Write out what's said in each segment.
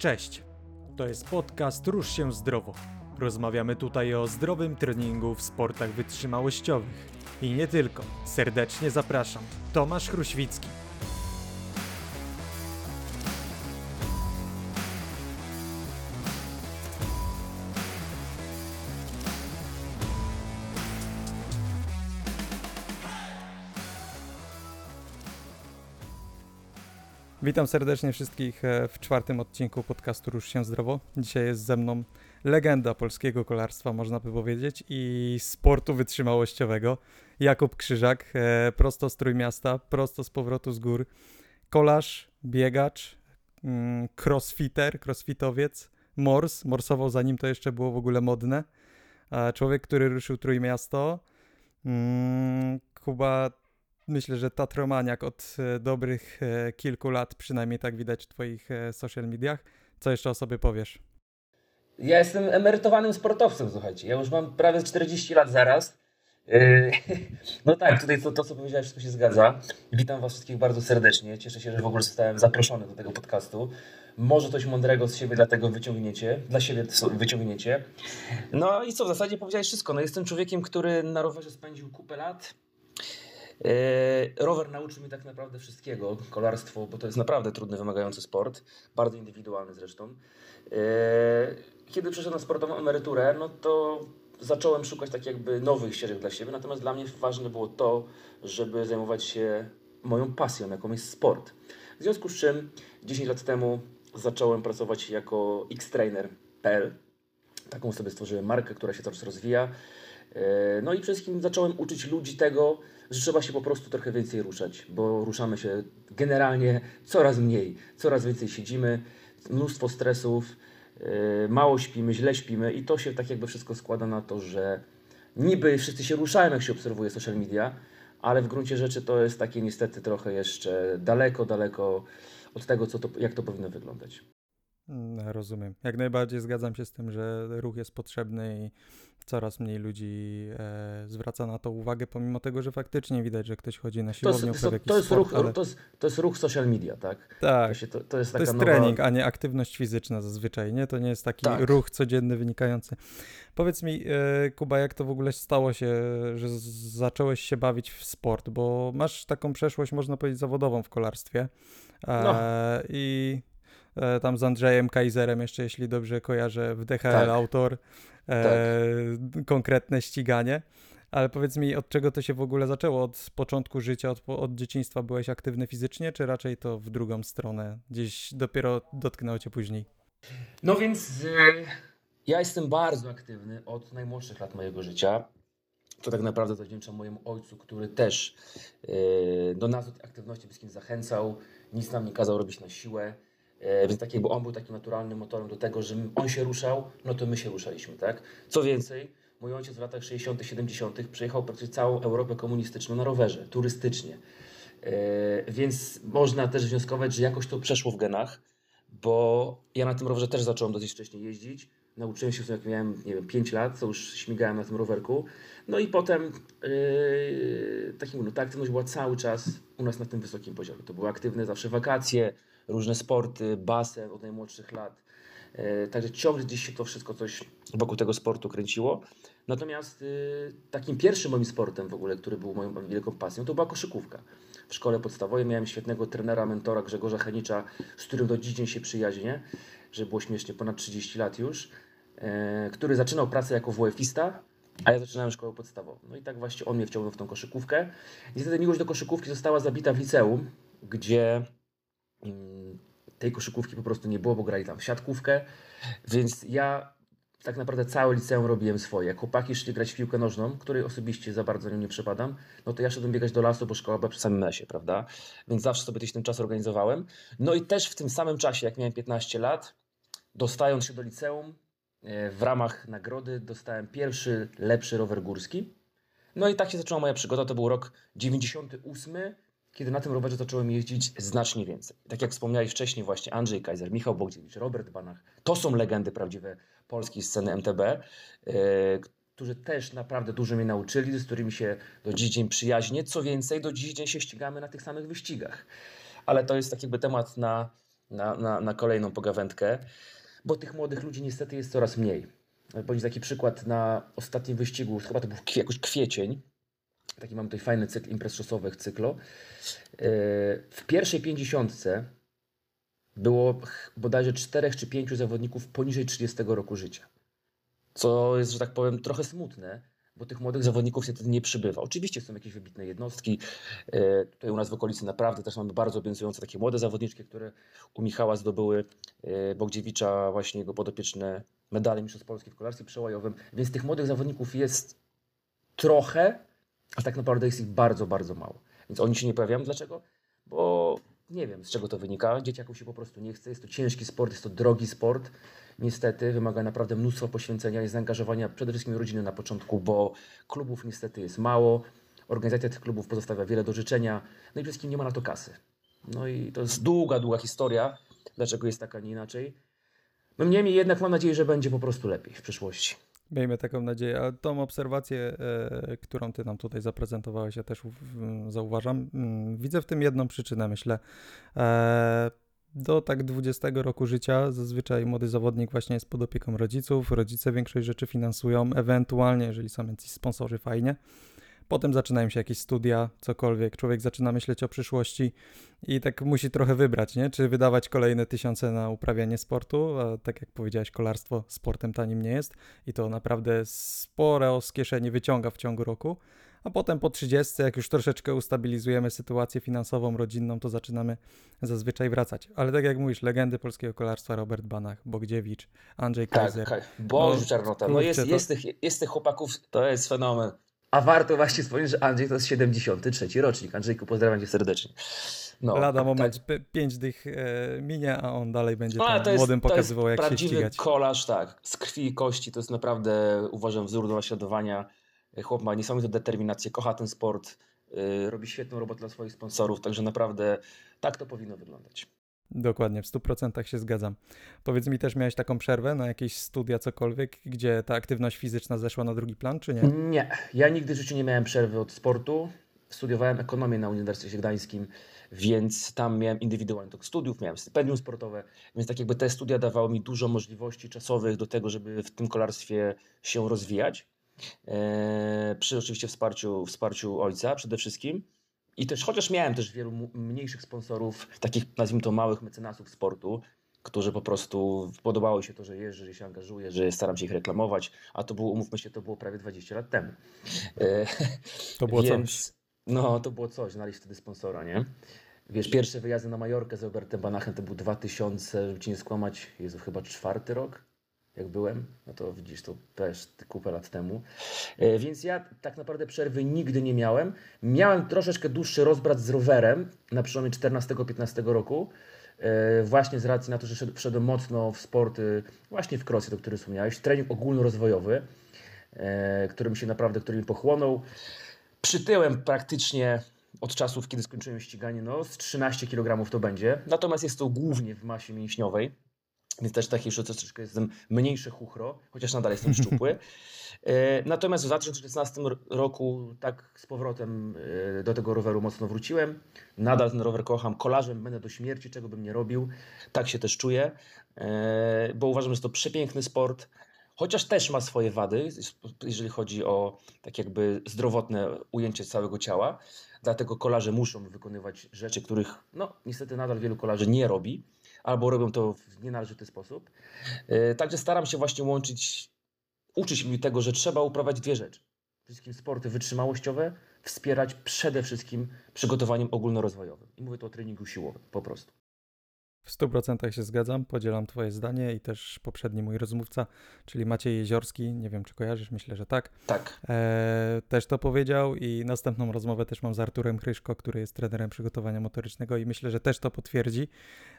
Cześć, to jest podcast Rusz się zdrowo. Rozmawiamy tutaj o zdrowym treningu w sportach wytrzymałościowych. I nie tylko. Serdecznie zapraszam. Tomasz Chruświcki. Witam serdecznie wszystkich e, w czwartym odcinku podcastu Rusz się zdrowo. Dzisiaj jest ze mną legenda polskiego kolarstwa, można by powiedzieć, i sportu wytrzymałościowego. Jakub Krzyżak, e, prosto z Trójmiasta, prosto z powrotu z gór. Kolarz, biegacz, mm, crossfitter, crossfitowiec, mors, morsował zanim to jeszcze było w ogóle modne. A Człowiek, który ruszył Trójmiasto. Mm, Kuba myślę, że Tatromaniak od e, dobrych e, kilku lat, przynajmniej tak widać w Twoich e, social mediach. Co jeszcze o sobie powiesz? Ja jestem emerytowanym sportowcem, słuchajcie. Ja już mam prawie 40 lat zaraz. No tak, tutaj to, to, co powiedziałeś, wszystko się zgadza. Witam Was wszystkich bardzo serdecznie. Cieszę się, że w ogóle zostałem zaproszony do tego podcastu. Może coś mądrego z siebie dlatego wyciągniecie, dla siebie wyciągniecie. No i co, w zasadzie powiedziałeś wszystko. No jestem człowiekiem, który na rowerze spędził kupę lat. Yy, rower nauczył mnie tak naprawdę wszystkiego, kolarstwo, bo to jest naprawdę trudny, wymagający sport, bardzo indywidualny zresztą. Yy, Kiedy przeszedłem na sportową emeryturę, no to zacząłem szukać tak jakby nowych ścieżek dla siebie, natomiast dla mnie ważne było to, żeby zajmować się moją pasją, jaką jest sport. W związku z czym 10 lat temu zacząłem pracować jako xtrainer.pl. Taką sobie stworzyłem markę, która się coraz rozwija. Yy, No i przede wszystkim zacząłem uczyć ludzi tego, że trzeba się po prostu trochę więcej ruszać, bo ruszamy się generalnie coraz mniej, coraz więcej siedzimy, mnóstwo stresów, yy, mało śpimy, źle śpimy i to się tak jakby wszystko składa na to, że niby wszyscy się ruszają, jak się obserwuje social media, ale w gruncie rzeczy to jest takie niestety trochę jeszcze daleko, daleko od tego, co to, jak to powinno wyglądać. Mm, Rozumiem. Jak najbardziej zgadzam się z tym, że ruch jest potrzebny i coraz mniej ludzi e, zwraca na to uwagę, pomimo tego, że faktycznie widać, że ktoś chodzi na To siłownię, to, jest- jakiś to, jest sport, ruch, ale to, jest, to jest ruch social media, tak? tak, To, się, to, to jest to taka jest nowa... trening, a nie aktywność fizyczna zazwyczaj, nie? To nie jest taki Tak. ruch codzienny wynikający. Powiedz mi, e, Kuba, jak to w ogóle stało się, że zacząłeś się bawić w sport, bo masz taką przeszłość, można powiedzieć, zawodową w kolarstwie e, No. i tam z Andrzejem Kaiserem jeszcze, jeśli dobrze kojarzę, w DHL Tak. autor, e, konkretne ściganie. Ale powiedz mi, od czego to się w ogóle zaczęło? Od początku życia, od, od dzieciństwa byłeś aktywny fizycznie, czy raczej to w drugą stronę? Gdzieś dopiero dotknęło cię później? No więc e, ja jestem bardzo aktywny od najmłodszych lat mojego życia. To tak naprawdę zawdzięczam mojemu ojcu, który też e, do nas do aktywności wszystkim zachęcał, nic nam nie kazał robić na siłę. E, Więc tak jakby on był takim naturalnym motorem do tego, że on się ruszał, no to my się ruszaliśmy, tak? Co więcej, mój ojciec w latach 60., 70. przejechał praktycznie całą Europę komunistyczną na rowerze, turystycznie. E, Więc można też wnioskować, że jakoś to przeszło w genach, bo ja na tym rowerze też zacząłem dosyć wcześnie jeździć. Nauczyłem się, jak miałem, nie wiem, 5 lat, to już śmigałem na tym rowerku. No i potem yy, tak no, ta aktywność była cały czas u nas na tym wysokim poziomie. To były aktywne zawsze wakacje, różne sporty, basen od najmłodszych lat. Yy, Także ciągle gdzieś się to wszystko coś wokół tego sportu kręciło. Natomiast yy, takim pierwszym moim sportem w ogóle, który był moją wielką pasją, to była koszykówka. W szkole podstawowej miałem świetnego trenera, mentora Grzegorza Henicza, z którym do dziś dzień się przyjaźnię, że było śmiesznie ponad 30 lat już, który zaczynał pracę jako WF-ista, a ja zaczynałem szkołę podstawową. No i tak właśnie on mnie wciągnął w tą koszykówkę. Niestety miłość do koszykówki została zabita w liceum, gdzie mm, tej koszykówki po prostu nie było, bo grali tam w siatkówkę, więc ja tak naprawdę całe liceum robiłem swoje. Chłopaki szli grać w piłkę nożną, której osobiście za bardzo nią nie przepadam, no to ja szedłem biegać do lasu, bo szkoła była przy samym lesie, prawda? Więc zawsze sobie gdzieś ten czas organizowałem. No i też w tym samym czasie, jak miałem 15 lat, dostając się do liceum, e, w ramach nagrody dostałem pierwszy lepszy rower górski. No i tak się zaczęła moja przygoda. To był rok 98, kiedy na tym rowerze zacząłem jeździć znacznie więcej. Tak jak wspomniałeś wcześniej właśnie Andrzej Kaiser, Michał Bogdziewicz, Robert Banach. To są legendy prawdziwe polskiej sceny MTB, e, którzy też naprawdę dużo mnie nauczyli, z którymi się do dziś dzień przyjaźnię. Co więcej, do dziś dzień się ścigamy na tych samych wyścigach. Ale to jest tak jakby temat na na, na, na kolejną pogawędkę, bo tych młodych ludzi niestety jest coraz mniej. Bądź taki przykład na ostatnim wyścigu, chyba to był jakoś kwiecień, taki mam tutaj fajny cykl imprez szosowych, cyklo. Yy, W pierwszej pięćdziesiątce było bodajże czterech czy pięciu zawodników poniżej 30 roku życia. Co jest, że tak powiem, trochę smutne, bo tych młodych zawodników się wtedy nie przybywa. Oczywiście są jakieś wybitne jednostki. Yy, Tutaj u nas w okolicy naprawdę też mamy bardzo obiecujące takie młode zawodniczki, które u Michała zdobyły yy, Bogdziewicza, właśnie jego podopieczne medale Mistrzostw Polski w kolarstwie przełajowym. Więc tych młodych zawodników jest trochę, a tak naprawdę jest ich bardzo, bardzo mało. Więc oni się nie pojawiają. Dlaczego? Bo nie wiem, z czego to wynika. Dzieciakom się po prostu nie chce. Jest to ciężki sport, jest to drogi sport. Niestety wymaga naprawdę mnóstwa poświęcenia i zaangażowania przede wszystkim rodziny na początku, bo klubów niestety jest mało. Organizacja tych klubów pozostawia wiele do życzenia. No i przede wszystkim nie ma na to kasy. No i to jest długa, długa historia, dlaczego jest tak, a nie inaczej. No niemniej jednak mam nadzieję, że będzie po prostu lepiej w przyszłości. Miejmy taką nadzieję. A tą obserwację, e, którą ty nam tutaj zaprezentowałeś, ja też zauważam. Mm, Widzę w tym jedną przyczynę, myślę. E, Do tak 20 roku życia zazwyczaj młody zawodnik właśnie jest pod opieką rodziców. Rodzice większość rzeczy finansują, ewentualnie, jeżeli są jacyś sponsorzy, fajnie. Potem zaczynają się jakieś studia, cokolwiek. Człowiek zaczyna myśleć o przyszłości i tak musi trochę wybrać, nie? Czy wydawać kolejne tysiące na uprawianie sportu, a tak jak powiedziałeś, kolarstwo sportem tanim nie jest i to naprawdę sporo z kieszeni wyciąga w ciągu roku. A potem po 30, jak już troszeczkę ustabilizujemy sytuację finansową, rodzinną, to zaczynamy zazwyczaj wracać. Ale tak jak mówisz, legendy polskiego kolarstwa Robert Banach, Bogdziewicz, Andrzej Kaiser. Tak, Boże No, czarnota. No jest, jest, tych, jest tych chłopaków, to jest fenomen. A warto właśnie wspomnieć, że Andrzej to jest 73 rocznik. Andrzejku, pozdrawiam cię serdecznie. No, Lada moment, Tak. p- pięć dych e, minie, a on dalej będzie No, tam to jest, młodym to jest pokazywał, jak się prawdziwy ścigać. kolarz, tak, z krwi i kości. To jest naprawdę, uważam, wzór do naśladowania. Chłop ma niesamowitą determinację, kocha ten sport, yy, robi świetną robotę dla swoich sponsorów, także naprawdę tak to powinno wyglądać. Dokładnie, w 100% się zgadzam. Powiedz mi, też miałeś taką przerwę na jakieś studia, cokolwiek, gdzie ta aktywność fizyczna zeszła na drugi plan, czy nie? Nie, ja nigdy w życiu nie miałem przerwy od sportu. Studiowałem ekonomię na Uniwersytecie Gdańskim, więc tam miałem indywidualny tok studiów, miałem stypendium sportowe, więc tak jakby te studia dawały mi dużo możliwości czasowych do tego, żeby w tym kolarstwie się rozwijać. Eee, przy oczywiście wsparciu, wsparciu ojca przede wszystkim. I też, chociaż miałem też wielu mniejszych sponsorów, takich nazwijmy to małych mecenasów sportu, którzy po prostu podobało się to, że jeżdżę, że się angażuję, że staram się ich reklamować, a to było, umówmy się, to było prawie 20 lat temu. E, To było Więc, coś. No, to było coś, znaleźć wtedy sponsora, nie? Wiesz, pierwsze wyjazdy na Majorkę z Robertem Banachem to był 2000, żeby ci nie skłamać, Jezu, chyba czwarty rok, jak byłem. No to widzisz, to też kupę lat temu. E, Więc ja tak naprawdę przerwy nigdy nie miałem. Miałem troszeczkę dłuższy rozbrat z rowerem na przełomie 14-15 roku. e, Właśnie z racji na to, że szedł- wszedłem mocno w sporty, właśnie w crossy, o którym wspomniałeś, trening ogólnorozwojowy, e, który mi się naprawdę, który mi pochłonął. Przytyłem praktycznie od czasów, kiedy skończyłem ściganie, no z 13 kg to będzie. Natomiast jest to głównie w masie mięśniowej, więc też takie jeszcze troszeczkę jestem mniejsze chuchro, chociaż nadal jestem szczupły. E, Natomiast w 2016 r- roku tak z powrotem e, do tego roweru mocno wróciłem. Nadal ten rower kocham. Kolarzem będę do śmierci, czego bym nie robił. Tak się też czuję, e, bo uważam, że jest to przepiękny sport. Chociaż też ma swoje wady, jeżeli chodzi o tak jakby zdrowotne ujęcie całego ciała. Dlatego kolarze muszą wykonywać rzeczy, których no niestety nadal wielu kolarzy nie robi, albo robią to w nienależyty sposób. E, Także staram się właśnie łączyć, uczyć mi tego, że trzeba uprawiać dwie rzeczy. Przede wszystkim sporty wytrzymałościowe, wspierać przede wszystkim przygotowaniem ogólnorozwojowym. I mówię tu o treningu siłowym, po prostu. W 100% się zgadzam, podzielam Twoje zdanie i też poprzedni mój rozmówca, czyli Maciej Jeziorski, nie wiem czy kojarzysz, myślę, że tak, Tak. e, też to powiedział i następną rozmowę też mam z Arturem Kryszko, który jest trenerem przygotowania motorycznego i myślę, że też to potwierdzi.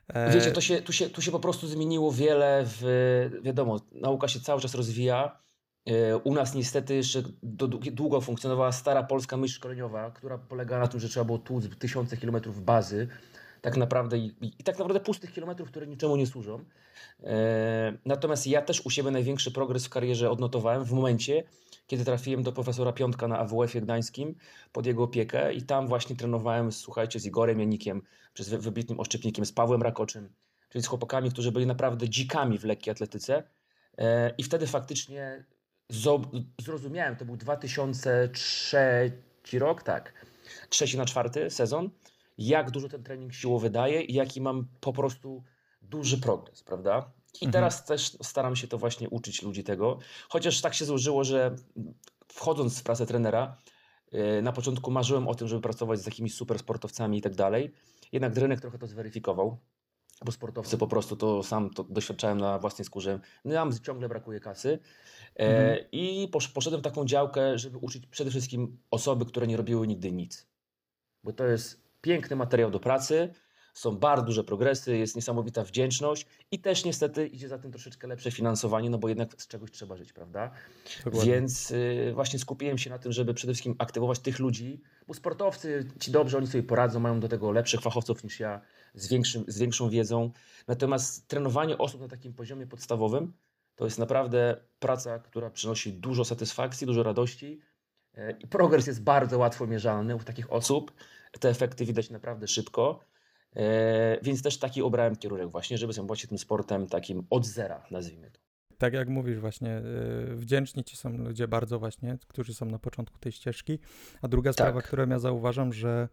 E, Wiecie, to się, tu, się, tu się po prostu zmieniło wiele. W, wiadomo, nauka się cały czas rozwija. E, U nas niestety jeszcze długo funkcjonowała stara polska myśl szkoleniowa, która polegała na tym, że trzeba było tłuc tysiące kilometrów bazy, tak naprawdę i, i, tak naprawdę pustych kilometrów, które niczemu nie służą. E, natomiast ja też u siebie największy progres w karierze odnotowałem w momencie, kiedy trafiłem do profesora Piątka na AWF-ie Gdańskim pod jego opiekę i tam właśnie trenowałem, słuchajcie, z Igorem Janikiem, przez wy- wybitnym oszczepnikiem, z Pawłem Rakoczym, czyli z chłopakami, którzy byli naprawdę dzikami w lekkiej atletyce. E, I wtedy faktycznie zrozumiałem, to był 2003 rok, tak, trzeci na czwarty sezon, jak dużo ten trening siłowy daje i jaki mam po prostu duży progres, prawda? I Mhm. teraz też staram się to właśnie uczyć ludzi tego, chociaż tak się złożyło, że wchodząc w pracę trenera, yy, na początku marzyłem o tym, żeby pracować z takimi super sportowcami i tak dalej. Jednak rynek trochę to zweryfikował, bo sportowcy po prostu to sam to doświadczałem na własnej skórze. Nam ciągle brakuje kasy. E, Mhm. I posz, poszedłem w taką działkę, żeby uczyć przede wszystkim osoby, które nie robiły nigdy nic. Bo to jest piękny materiał do pracy, są bardzo duże progresy, jest niesamowita wdzięczność i też niestety idzie za tym troszeczkę lepsze finansowanie, no bo jednak z czegoś trzeba żyć, prawda? Dokładnie. Więc y, właśnie skupiłem się na tym, żeby przede wszystkim aktywować tych ludzi, bo sportowcy, ci dobrze, oni sobie poradzą, mają do tego lepszych fachowców niż ja, z, większym, z większą wiedzą. Natomiast trenowanie osób na takim poziomie podstawowym to jest naprawdę praca, która przynosi dużo satysfakcji, dużo radości e, i progres jest bardzo łatwo mierzalny u takich osób. Te efekty widać naprawdę szybko. E, Więc też taki obrałem kierunek właśnie, żeby zajmować się tym sportem takim od zera, nazwijmy to. Tak jak mówisz właśnie, y, wdzięczni ci są ludzie bardzo właśnie, którzy są na początku tej ścieżki. A druga sprawa, Tak. którą ja zauważam, że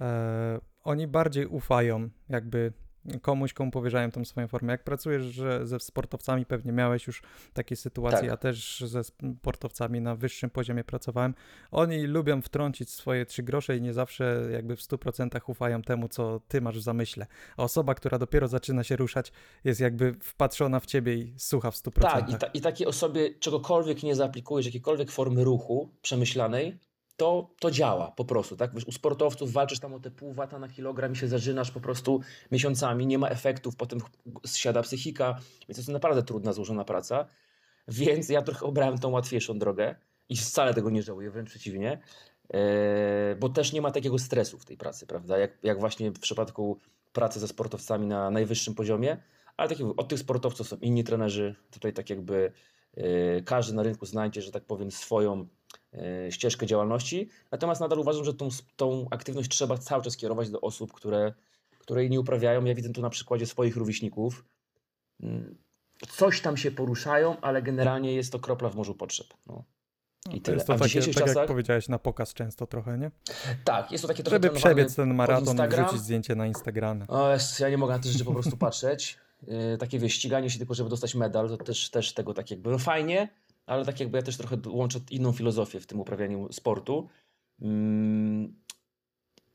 e, oni bardziej ufają jakby komuś, komu powierzają tą swoją formę. Jak pracujesz że ze sportowcami, pewnie miałeś już takie sytuacje, Tak. ja też ze sportowcami na wyższym poziomie pracowałem. Oni lubią wtrącić swoje trzy grosze i nie zawsze jakby w 100% ufają temu, co ty masz w zamyśle. A osoba, która dopiero zaczyna się ruszać, jest jakby wpatrzona w ciebie i słucha w 100%. Tak, i, ta, i takiej osobie czegokolwiek nie zaaplikujesz, jakiejkolwiek formy ruchu przemyślanej, to, to działa po prostu. Tak? Wiesz, u sportowców walczysz tam o te pół wata na kilogram i się zażynasz po prostu miesiącami, nie ma efektów, potem siada psychika, więc to jest naprawdę trudna, złożona praca. Więc ja trochę obrałem tą łatwiejszą drogę i wcale tego nie żałuję, wręcz przeciwnie, e, bo też nie ma takiego stresu w tej pracy, prawda? Jak, jak właśnie w przypadku pracy ze sportowcami na najwyższym poziomie, ale tak od tych sportowców są inni trenerzy, tutaj tak jakby e, każdy na rynku znajdzie, że tak powiem, swoją ścieżkę działalności. Natomiast nadal uważam, że tą, tą aktywność trzeba cały czas kierować do osób, które, które jej nie uprawiają. Ja widzę tu na przykładzie swoich rówieśników. Mm, Coś tam się poruszają, ale generalnie jest to kropla w morzu potrzeb. No. I To tyle. jest to takie, tak czasach, jak powiedziałeś, na pokaz często trochę, nie? tak, jest to takie trochę Żeby przebiec ten maraton i wrzucić zdjęcie na Instagramie. O, ja nie mogę na te rzeczy po prostu patrzeć. Yy, takie wyściganie się tylko, żeby dostać medal, to też, też tego tak jakby, no fajnie, ale tak jakby ja też trochę łączę inną filozofię w tym uprawianiu sportu. Mm,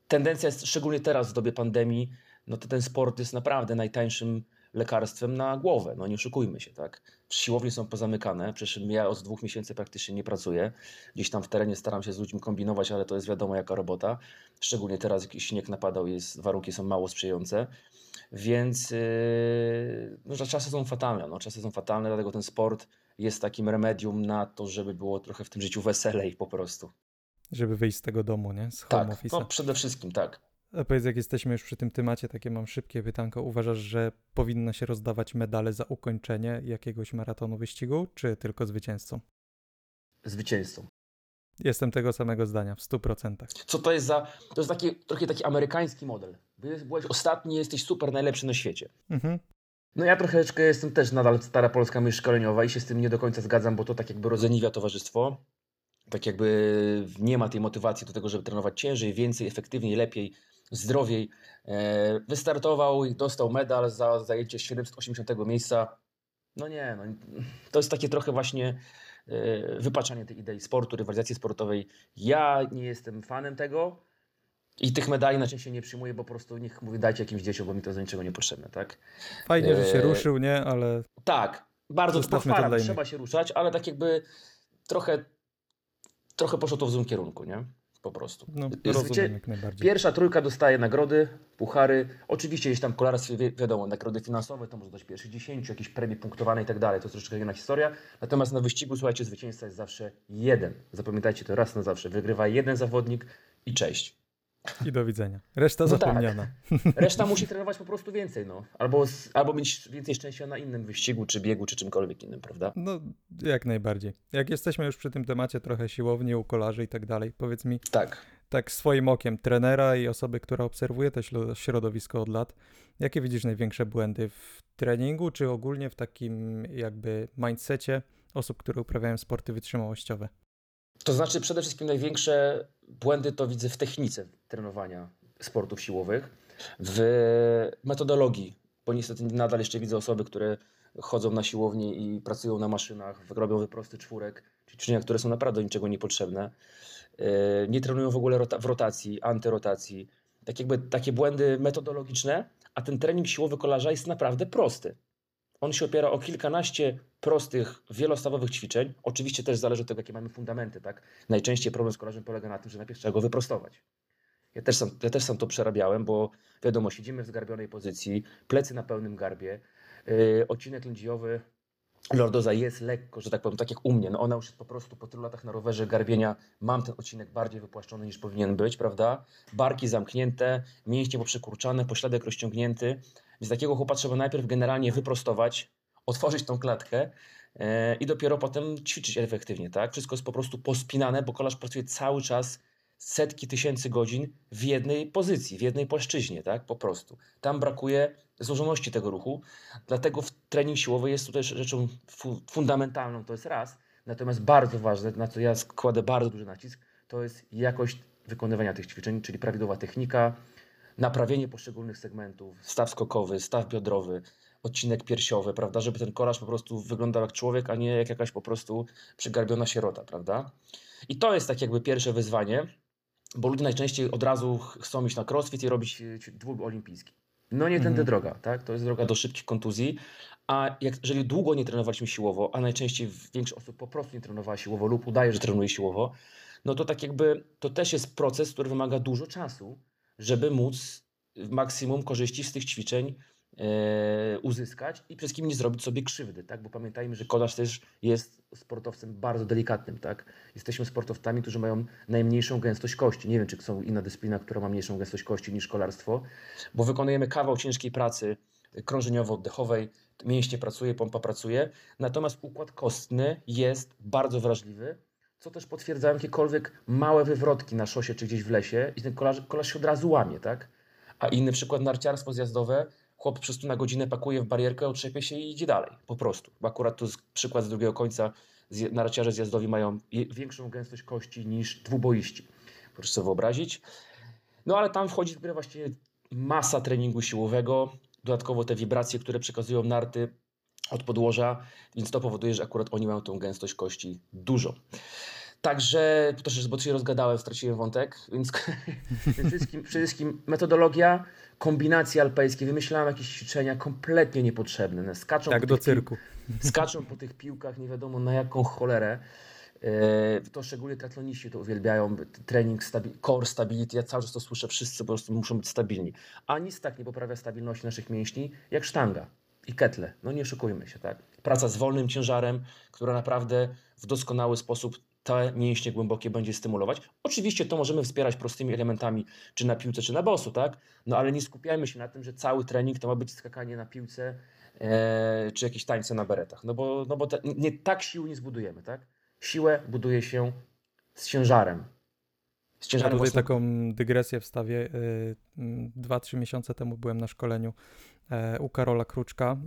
Tendencja jest, szczególnie teraz w dobie pandemii, no to ten sport jest naprawdę najtańszym lekarstwem na głowę, no nie oszukujmy się, tak. Siłownie są pozamykane, przecież ja od dwóch miesięcy praktycznie nie pracuję. Gdzieś tam w terenie staram się z ludźmi kombinować, ale to jest wiadomo jaka robota. Szczególnie teraz, jak śnieg napadał, jest, warunki są mało sprzyjające. Więc yy, no, czasy są fatalne. No, czasy są fatalne, dlatego ten sport jest takim remedium na to, żeby było trochę w tym życiu weselej po prostu. Żeby wyjść z tego domu, nie? Z home Tak, office'a. no przede wszystkim tak. A powiedz, jak jesteśmy już przy tym temacie, takie mam szybkie pytanko. Uważasz, że powinno się rozdawać medale za ukończenie jakiegoś maratonu wyścigu, czy tylko zwycięzcom? Zwycięzcą. Jestem tego samego zdania, w 100%. Co to jest za. To jest taki, trochę taki amerykański model. By- Byłeś ostatni, jesteś super najlepszy na świecie. Mhm. No ja troszeczkę jestem też nadal stara polska myśl szkoleniowa i się z tym nie do końca zgadzam, bo to tak jakby rozeniwia towarzystwo. Tak jakby nie ma tej motywacji do tego, żeby trenować ciężej, więcej, efektywniej, lepiej, zdrowiej. E, Wystartował i dostał medal za zajęcie 780 miejsca. No nie, no, to jest takie trochę właśnie e, wypaczanie tej idei sportu, rywalizacji sportowej. Ja nie jestem fanem tego i tych medali najczęściej nie przyjmuję, bo po prostu niech mówię, dajcie jakimś dzieciom, bo mi to za niczego niepotrzebne, tak? Fajnie, że się Eee, ruszył, nie? Ale Tak, bardzo pochwalam, trzeba się ruszać, ale tak jakby trochę, trochę poszło to w złym kierunku, nie? Po prostu. no, rozumiem jak najbardziej. Pierwsza trójka dostaje nagrody, puchary. Oczywiście gdzieś tam kolarstwie wi- wiadomo, nagrody finansowe, to może dać pierwszy 10, jakieś premie punktowane i tak dalej. To jest troszeczkę inna historia. Natomiast na wyścigu, słuchajcie, zwycięzca jest zawsze jeden. Zapamiętajcie to raz na zawsze. Wygrywa jeden zawodnik i cześć. I do widzenia. Reszta No tak. zapomniana. Reszta musi trenować po prostu więcej, no. Albo, albo mieć więcej szczęścia na innym wyścigu, czy biegu, czy czymkolwiek innym, prawda? No, jak najbardziej. Jak jesteśmy już przy tym temacie trochę siłowni, u kolarzy i tak dalej, powiedz mi, Tak. tak swoim okiem trenera i osoby, która obserwuje to środowisko od lat, jakie widzisz największe błędy w treningu, czy ogólnie w takim jakby mindsetie osób, które uprawiają sporty wytrzymałościowe? To znaczy przede wszystkim największe błędy to widzę w technice trenowania sportów siłowych, w metodologii, bo niestety nadal jeszcze widzę osoby, które chodzą na siłownię i pracują na maszynach, robią wyprosty czwórek, czyli ćwiczenia, które są naprawdę do niczego niepotrzebne. Yy, Nie trenują w ogóle w rotacji, antyrotacji. Tak jakby takie błędy metodologiczne, a ten trening siłowy kolarza jest naprawdę prosty. On się opiera o kilkanaście prostych, wielostawowych ćwiczeń. Oczywiście też zależy od tego, jakie mamy fundamenty. Tak? Najczęściej problem z kolarzem polega na tym, że najpierw trzeba go wyprostować. Ja też, sam, ja też sam to przerabiałem, bo wiadomo, siedzimy w zgarbionej pozycji, plecy na pełnym garbie, yy, odcinek lędźwiowy, lordoza jest lekko, że tak powiem, tak jak u mnie. No ona już jest po prostu po tylu latach na rowerze garbienia, mam ten odcinek bardziej wypłaszczony niż powinien być, prawda? Barki zamknięte, mięśnie poprzekurczane, pośladek rozciągnięty. Więc takiego chłopa trzeba najpierw generalnie wyprostować, otworzyć tą klatkę e, i dopiero potem ćwiczyć efektywnie, tak? Wszystko jest po prostu pospinane, bo kolarz pracuje cały czas setki tysięcy godzin w jednej pozycji, w jednej płaszczyźnie, tak? Po prostu. Tam brakuje złożoności tego ruchu, dlatego trening siłowy jest tutaj rzeczą fu fundamentalną, to jest raz. Natomiast bardzo ważne, na co ja składę bardzo duży nacisk, to jest jakość wykonywania tych ćwiczeń, czyli prawidłowa technika, naprawienie poszczególnych segmentów, staw skokowy, staw biodrowy, odcinek piersiowy, prawda, żeby ten kolarz po prostu wyglądał jak człowiek, a nie jak jakaś po prostu przygarbiona sierota, prawda? I to jest tak jakby pierwsze wyzwanie, bo ludzie najczęściej od razu ch- chcą iść na crossfit i robić e, dwóch olimpijski. No nie tędy Mhm. droga, tak? To jest droga do szybkich kontuzji, a jak, jeżeli długo nie trenowaliśmy siłowo, a najczęściej większość osób po prostu nie trenowała siłowo lub udaje, że trenuje siłowo, no to tak jakby to też jest proces, który wymaga dużo czasu, żeby móc maksimum korzyści z tych ćwiczeń e, uzyskać i przede wszystkim nie zrobić sobie krzywdy, tak? Bo pamiętajmy, że kolarz też jest sportowcem bardzo delikatnym, tak? Jesteśmy sportowcami, którzy mają najmniejszą gęstość kości. Nie wiem, czy są inna dyscyplina, która ma mniejszą gęstość kości niż kolarstwo, bo wykonujemy kawał ciężkiej pracy krążeniowo-oddechowej, mięśnie pracuje, pompa pracuje, natomiast układ kostny jest bardzo wrażliwy, co też potwierdzają jakiekolwiek małe wywrotki na szosie czy gdzieś w lesie i ten kolarz, kolarz się od razu łamie, tak? A inny przykład narciarstwo zjazdowe, chłop przez tu na godzinę pakuje w barierkę, otrzepie się i idzie dalej, po prostu. Bo akurat tu przykład z drugiego końca, narciarze zjazdowi mają większą gęstość kości niż dwuboiści. Proszę sobie wyobrazić. No ale tam wchodzi w grę właśnie masa treningu siłowego, dodatkowo te wibracje, które przekazują narty od podłoża, więc to powoduje, że akurat oni mają tą gęstość kości dużo. Także, też, bo się rozgadałem, straciłem wątek, więc przede wszystkim, wszystkim metodologia, kombinacje alpejskie, wymyślałem jakieś ćwiczenia kompletnie niepotrzebne. Skaczą Tak po do cyrku. skaczą po tych piłkach, nie wiadomo na jaką cholerę. E, To szczególnie triatloniści to uwielbiają, trening, stabi- core stability, ja cały czas to słyszę, wszyscy po prostu muszą być stabilni. A nic tak nie poprawia stabilności naszych mięśni, jak sztanga i ketle. No nie oszukujmy się, tak. Praca z wolnym ciężarem, która naprawdę w doskonały sposób te mięśnie głębokie będzie stymulować. Oczywiście to możemy wspierać prostymi elementami, czy na piłce, czy na bosu, tak? No ale nie skupiajmy się na tym, że cały trening to ma być skakanie na piłce, e, czy jakieś tańce na beretach. No bo, no bo nie tak siły nie zbudujemy, tak? Siłę buduje się z ciężarem. Z Ja ciężarem tutaj własnym. taką dygresję wstawię. Y, mm, Dwa, trzy miesiące temu byłem na szkoleniu u Karola Kruczka e,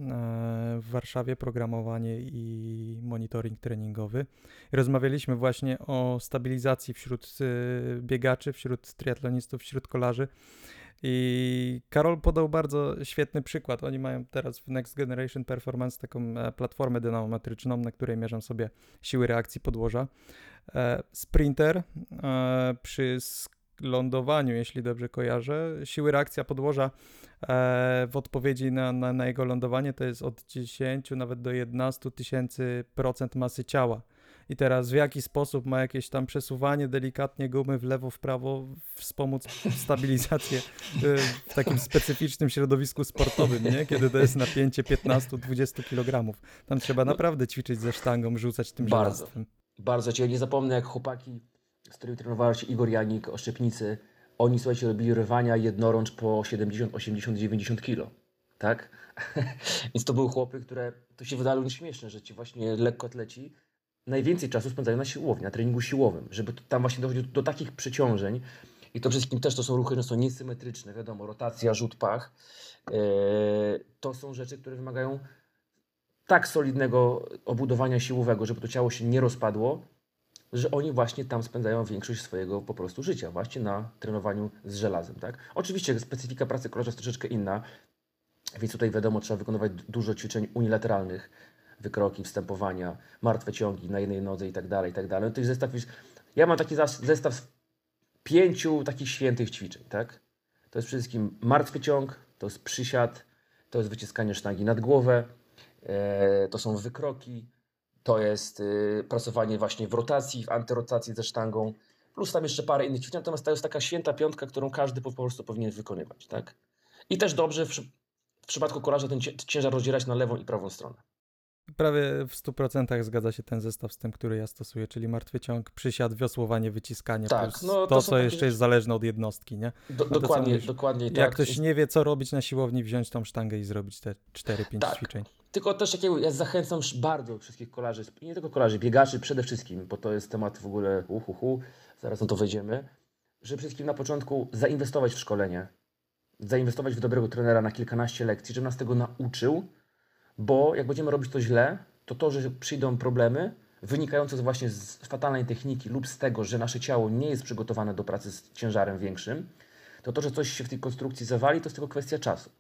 w Warszawie, programowanie i monitoring treningowy. Rozmawialiśmy właśnie o stabilizacji wśród y, biegaczy, wśród triatlonistów, wśród kolarzy. I Karol podał bardzo świetny przykład. Oni mają teraz w Next Generation Performance taką e, platformę dynamometryczną, na której mierzą sobie siły reakcji podłoża. E, Sprinter e, przy lądowaniu, jeśli dobrze kojarzę, siły reakcja podłoża e, w odpowiedzi na, na, na jego lądowanie to jest od 10 nawet do 11 tysięcy procent masy ciała. I teraz w jaki sposób ma jakieś tam przesuwanie delikatnie gumy w lewo, w prawo wspomóc stabilizację e, w takim specyficznym środowisku sportowym, nie? Kiedy to jest napięcie 15-20 kg. Tam trzeba naprawdę ćwiczyć ze sztangą, rzucać tym Bardzo. żelastwem. Bardzo cię nie zapomnę, jak chłopaki, z którymi trenował Igor Janik, Oszczepnicy, Oni, słuchajcie, robili rwania jednorącz po 70, 80, 90 kilo, tak? Więc to były chłopy, które, to się wydało mi śmieszne, że ci właśnie lekkoatleci najwięcej czasu spędzają na siłowni, na treningu siłowym, żeby tam właśnie dochodzić do, do takich przeciążeń i to wszystkim też to są ruchy często niesymetryczne, wiadomo, rotacja, rzut pach. Yy, to są rzeczy, które wymagają tak solidnego obudowania siłowego, żeby to ciało się nie rozpadło, że oni właśnie tam spędzają większość swojego po prostu życia, właśnie na trenowaniu z żelazem. Tak? Oczywiście specyfika pracy kolarza jest troszeczkę inna, więc tutaj wiadomo, trzeba wykonywać dużo ćwiczeń unilateralnych, wykroki, wstępowania, martwe ciągi na jednej nodze i tak dalej, i tak dalej. No jest zestaw, ja mam taki zestaw pięciu takich świętych ćwiczeń, tak? To jest przede wszystkim martwy ciąg, to jest przysiad, to jest wyciskanie sztangi nad głowę, e, to są wykroki, to jest y, pracowanie właśnie w rotacji, w antyrotacji ze sztangą, plus tam jeszcze parę innych ćwiczeń, natomiast to jest taka święta piątka, którą każdy po prostu powinien wykonywać, tak? I też dobrze w, w przypadku kolarza ten ciężar rozdzielać na lewą i prawą stronę. Prawie w 100% zgadza się ten zestaw z tym, który ja stosuję, czyli martwy ciąg, przysiad, wiosłowanie, wyciskanie, tak, plus no, to, to co jeszcze jest zależne od jednostki, nie? Do, dokładnie, mówisz, dokładnie Jak tak. ktoś nie wie, co robić na siłowni, wziąć tą sztangę i zrobić te 4-5 tak. ćwiczeń. Tylko też jakiego, ja zachęcam bardzo wszystkich kolarzy, i nie tylko kolarzy, biegaczy przede wszystkim, bo to jest temat w ogóle uhuhu, zaraz na to wejdziemy, że wszystkim na początku zainwestować w szkolenie, zainwestować w dobrego trenera na kilkanaście lekcji, żeby nas tego nauczył, bo jak będziemy robić to źle, to to, że przyjdą problemy wynikające właśnie z fatalnej techniki lub z tego, że nasze ciało nie jest przygotowane do pracy z ciężarem większym, to to, że coś się w tej konstrukcji zawali, to jest tylko kwestia czasu.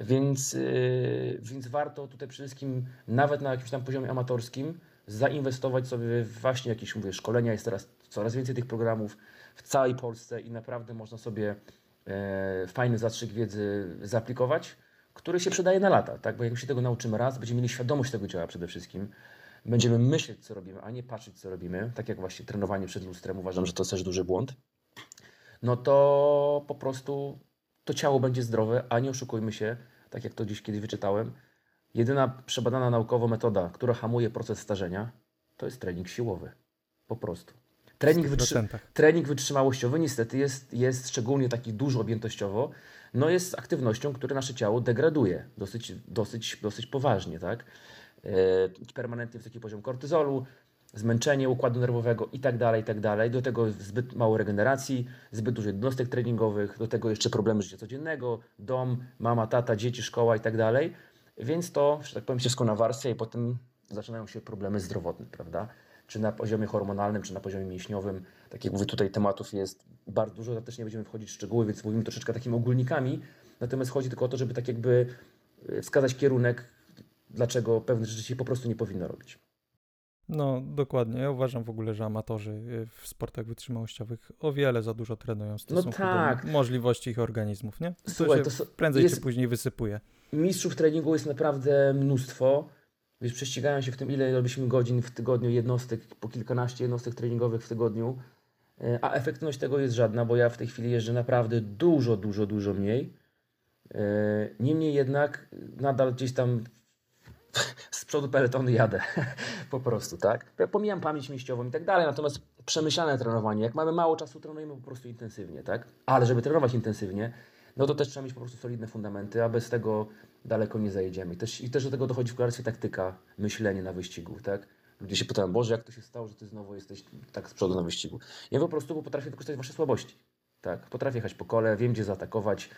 Więc, yy, więc warto tutaj przede wszystkim, nawet na jakimś tam poziomie amatorskim, zainwestować sobie właśnie jakieś mówię, szkolenia. Jest teraz coraz więcej tych programów w całej Polsce i naprawdę można sobie e, fajny zastrzyk wiedzy zaaplikować który się przydaje na lata, tak? Bo jak się tego nauczymy raz, będziemy mieli świadomość tego działa przede wszystkim, będziemy myśleć, co robimy, a nie patrzeć, co robimy, tak jak właśnie trenowanie przed lustrem, uważam, że to też duży błąd, no to po prostu to ciało będzie zdrowe, a nie oszukujmy się, tak jak to dziś kiedyś wyczytałem, jedyna przebadana naukowo metoda, która hamuje proces starzenia, to jest trening siłowy. Po prostu. Trening, wytrzy trening wytrzymałościowy niestety jest, jest szczególnie taki dużo objętościowo, no jest aktywnością, która nasze ciało degraduje dosyć, dosyć, dosyć poważnie, tak? E, permanentnie wysoki poziom kortyzolu, zmęczenie układu nerwowego i tak dalej, i tak dalej. Do tego zbyt mało regeneracji, zbyt dużo jednostek treningowych, do tego jeszcze problemy życia codziennego, dom, mama, tata, dzieci, szkoła i tak dalej. Więc to, że tak powiem, wszystko nawarstwia i potem zaczynają się problemy zdrowotne, prawda? Czy na poziomie hormonalnym, czy na poziomie mięśniowym. Tak jak mówię, tutaj tematów jest bardzo dużo, też nie będziemy wchodzić w szczegóły, więc mówimy troszeczkę takimi ogólnikami. Natomiast chodzi tylko o to, żeby tak jakby e, wskazać kierunek, dlaczego pewne rzeczy się po prostu nie powinno robić. No, dokładnie. Ja uważam w ogóle, że amatorzy e, w sportach wytrzymałościowych o wiele za dużo trenują w no stosunku no tak. do możliwości ich organizmów, nie? To Słuchaj, to prędzej jest... czy później wysypuje. Mistrzów treningu jest naprawdę mnóstwo. Wiesz, prześcigają się w tym, ile robiliśmy godzin w tygodniu jednostek, po kilkanaście jednostek treningowych w tygodniu. E, a efektywność tego jest żadna, bo ja w tej chwili jeżdżę naprawdę dużo, dużo, dużo mniej. E, niemniej jednak nadal gdzieś tam z przodu peletonu jadę po prostu, tak? Ja pomijam pamięć mięśniową i tak dalej, natomiast przemyślane trenowanie, jak mamy mało czasu, trenujemy po prostu intensywnie, tak? Ale żeby trenować intensywnie, no to też trzeba mieć po prostu solidne fundamenty, a bez tego daleko nie zajedziemy. I też, i też do tego dochodzi w kolarstwie taktyka, myślenie na wyścigu, tak? Ludzie się pytają, Boże, jak to się stało, że ty znowu jesteś tak z przodu na wyścigu? Ja po prostu potrafię wykorzystać wasze słabości. Tak, potrafię jechać po kole, wiem gdzie zaatakować,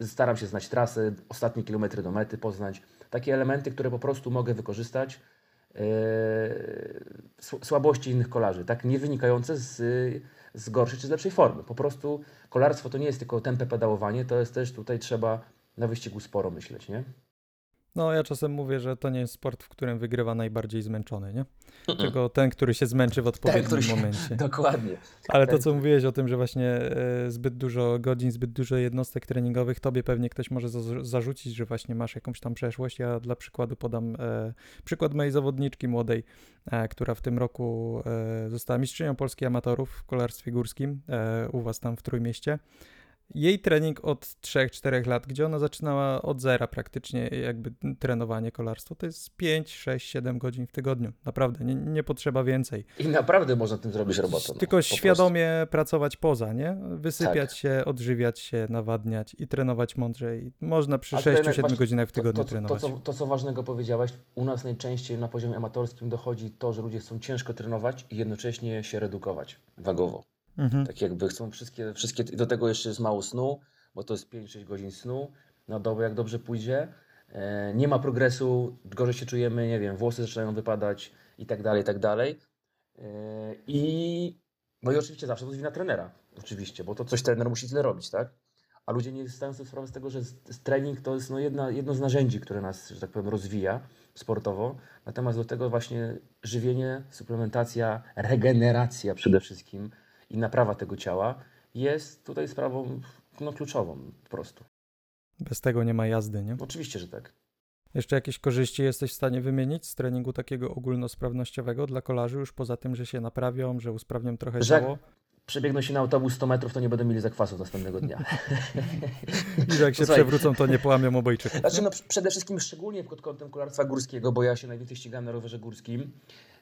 staram się znać trasy, ostatnie kilometry do mety poznać. Takie elementy, które po prostu mogę wykorzystać. Yy, słabości innych kolarzy, tak, nie wynikające z, z gorszej czy z lepszej formy. Po prostu kolarstwo to nie jest tylko tempe pedałowanie, to jest też tutaj trzeba na wyścigu sporo myśleć, nie? No, ja czasem mówię, że to nie jest sport, w którym wygrywa najbardziej zmęczony, nie? Tylko ten, który się zmęczy w odpowiednim ten, momencie. Dokładnie. Ale to, co mówiłeś o tym, że właśnie e, zbyt dużo godzin, zbyt dużo jednostek treningowych, tobie pewnie ktoś może zarzucić, że właśnie masz jakąś tam przeszłość. Ja dla przykładu podam e, przykład mojej zawodniczki młodej, e, która w tym roku została mistrzynią Polski amatorów w kolarstwie górskim u was tam w Trójmieście. Jej trening od 3-4 lat, gdzie ona zaczynała od zera praktycznie jakby trenowanie kolarstwo, to jest 5, 6, 7 godzin w tygodniu. Naprawdę, nie, nie potrzeba więcej. I naprawdę można tym zrobić robotę. No, Tylko świadomie prostu. pracować poza, nie? Wysypiać tak. się, odżywiać się, nawadniać i trenować mądrzej. Można przy 6-7 godzinach w tygodniu to, to, trenować. To, to, to, co ważnego powiedziałeś, u nas najczęściej na poziomie amatorskim dochodzi to, że ludzie chcą ciężko trenować i jednocześnie się redukować wagowo. Mhm. Tak jakby chcą wszystkie, wszystkie, do tego jeszcze jest mało snu, bo to jest 5-6 godzin snu na dobę, jak dobrze pójdzie. E, nie ma progresu, gorzej się czujemy, nie wiem, włosy zaczynają wypadać i tak dalej, i tak dalej. E, I no i oczywiście zawsze to jest wina trenera, oczywiście, bo to coś trener musi tyle robić, tak? A ludzie nie zdają sobie sprawy z tego, że trening to jest no jedna, jedno z narzędzi, które nas, że tak powiem, rozwija sportowo. Natomiast do tego właśnie żywienie, suplementacja, regeneracja przede wszystkim i naprawa tego ciała jest tutaj sprawą no, kluczową po prostu. Bez tego nie ma jazdy, nie? Oczywiście, że tak. Jeszcze jakieś korzyści jesteś w stanie wymienić z treningu takiego ogólnosprawnościowego dla kolarzy, już poza tym, że się naprawią, że usprawnią trochę że ciało? przebiegną się na autobus 100 metrów, to nie będą mieli zakwasu następnego dnia. I że jak się Słuchaj, przewrócą, to nie połamią obojczyków. Znaczy, no, przede wszystkim szczególnie pod kątem kolarstwa górskiego, bo ja się najwięcej ścigam na rowerze górskim,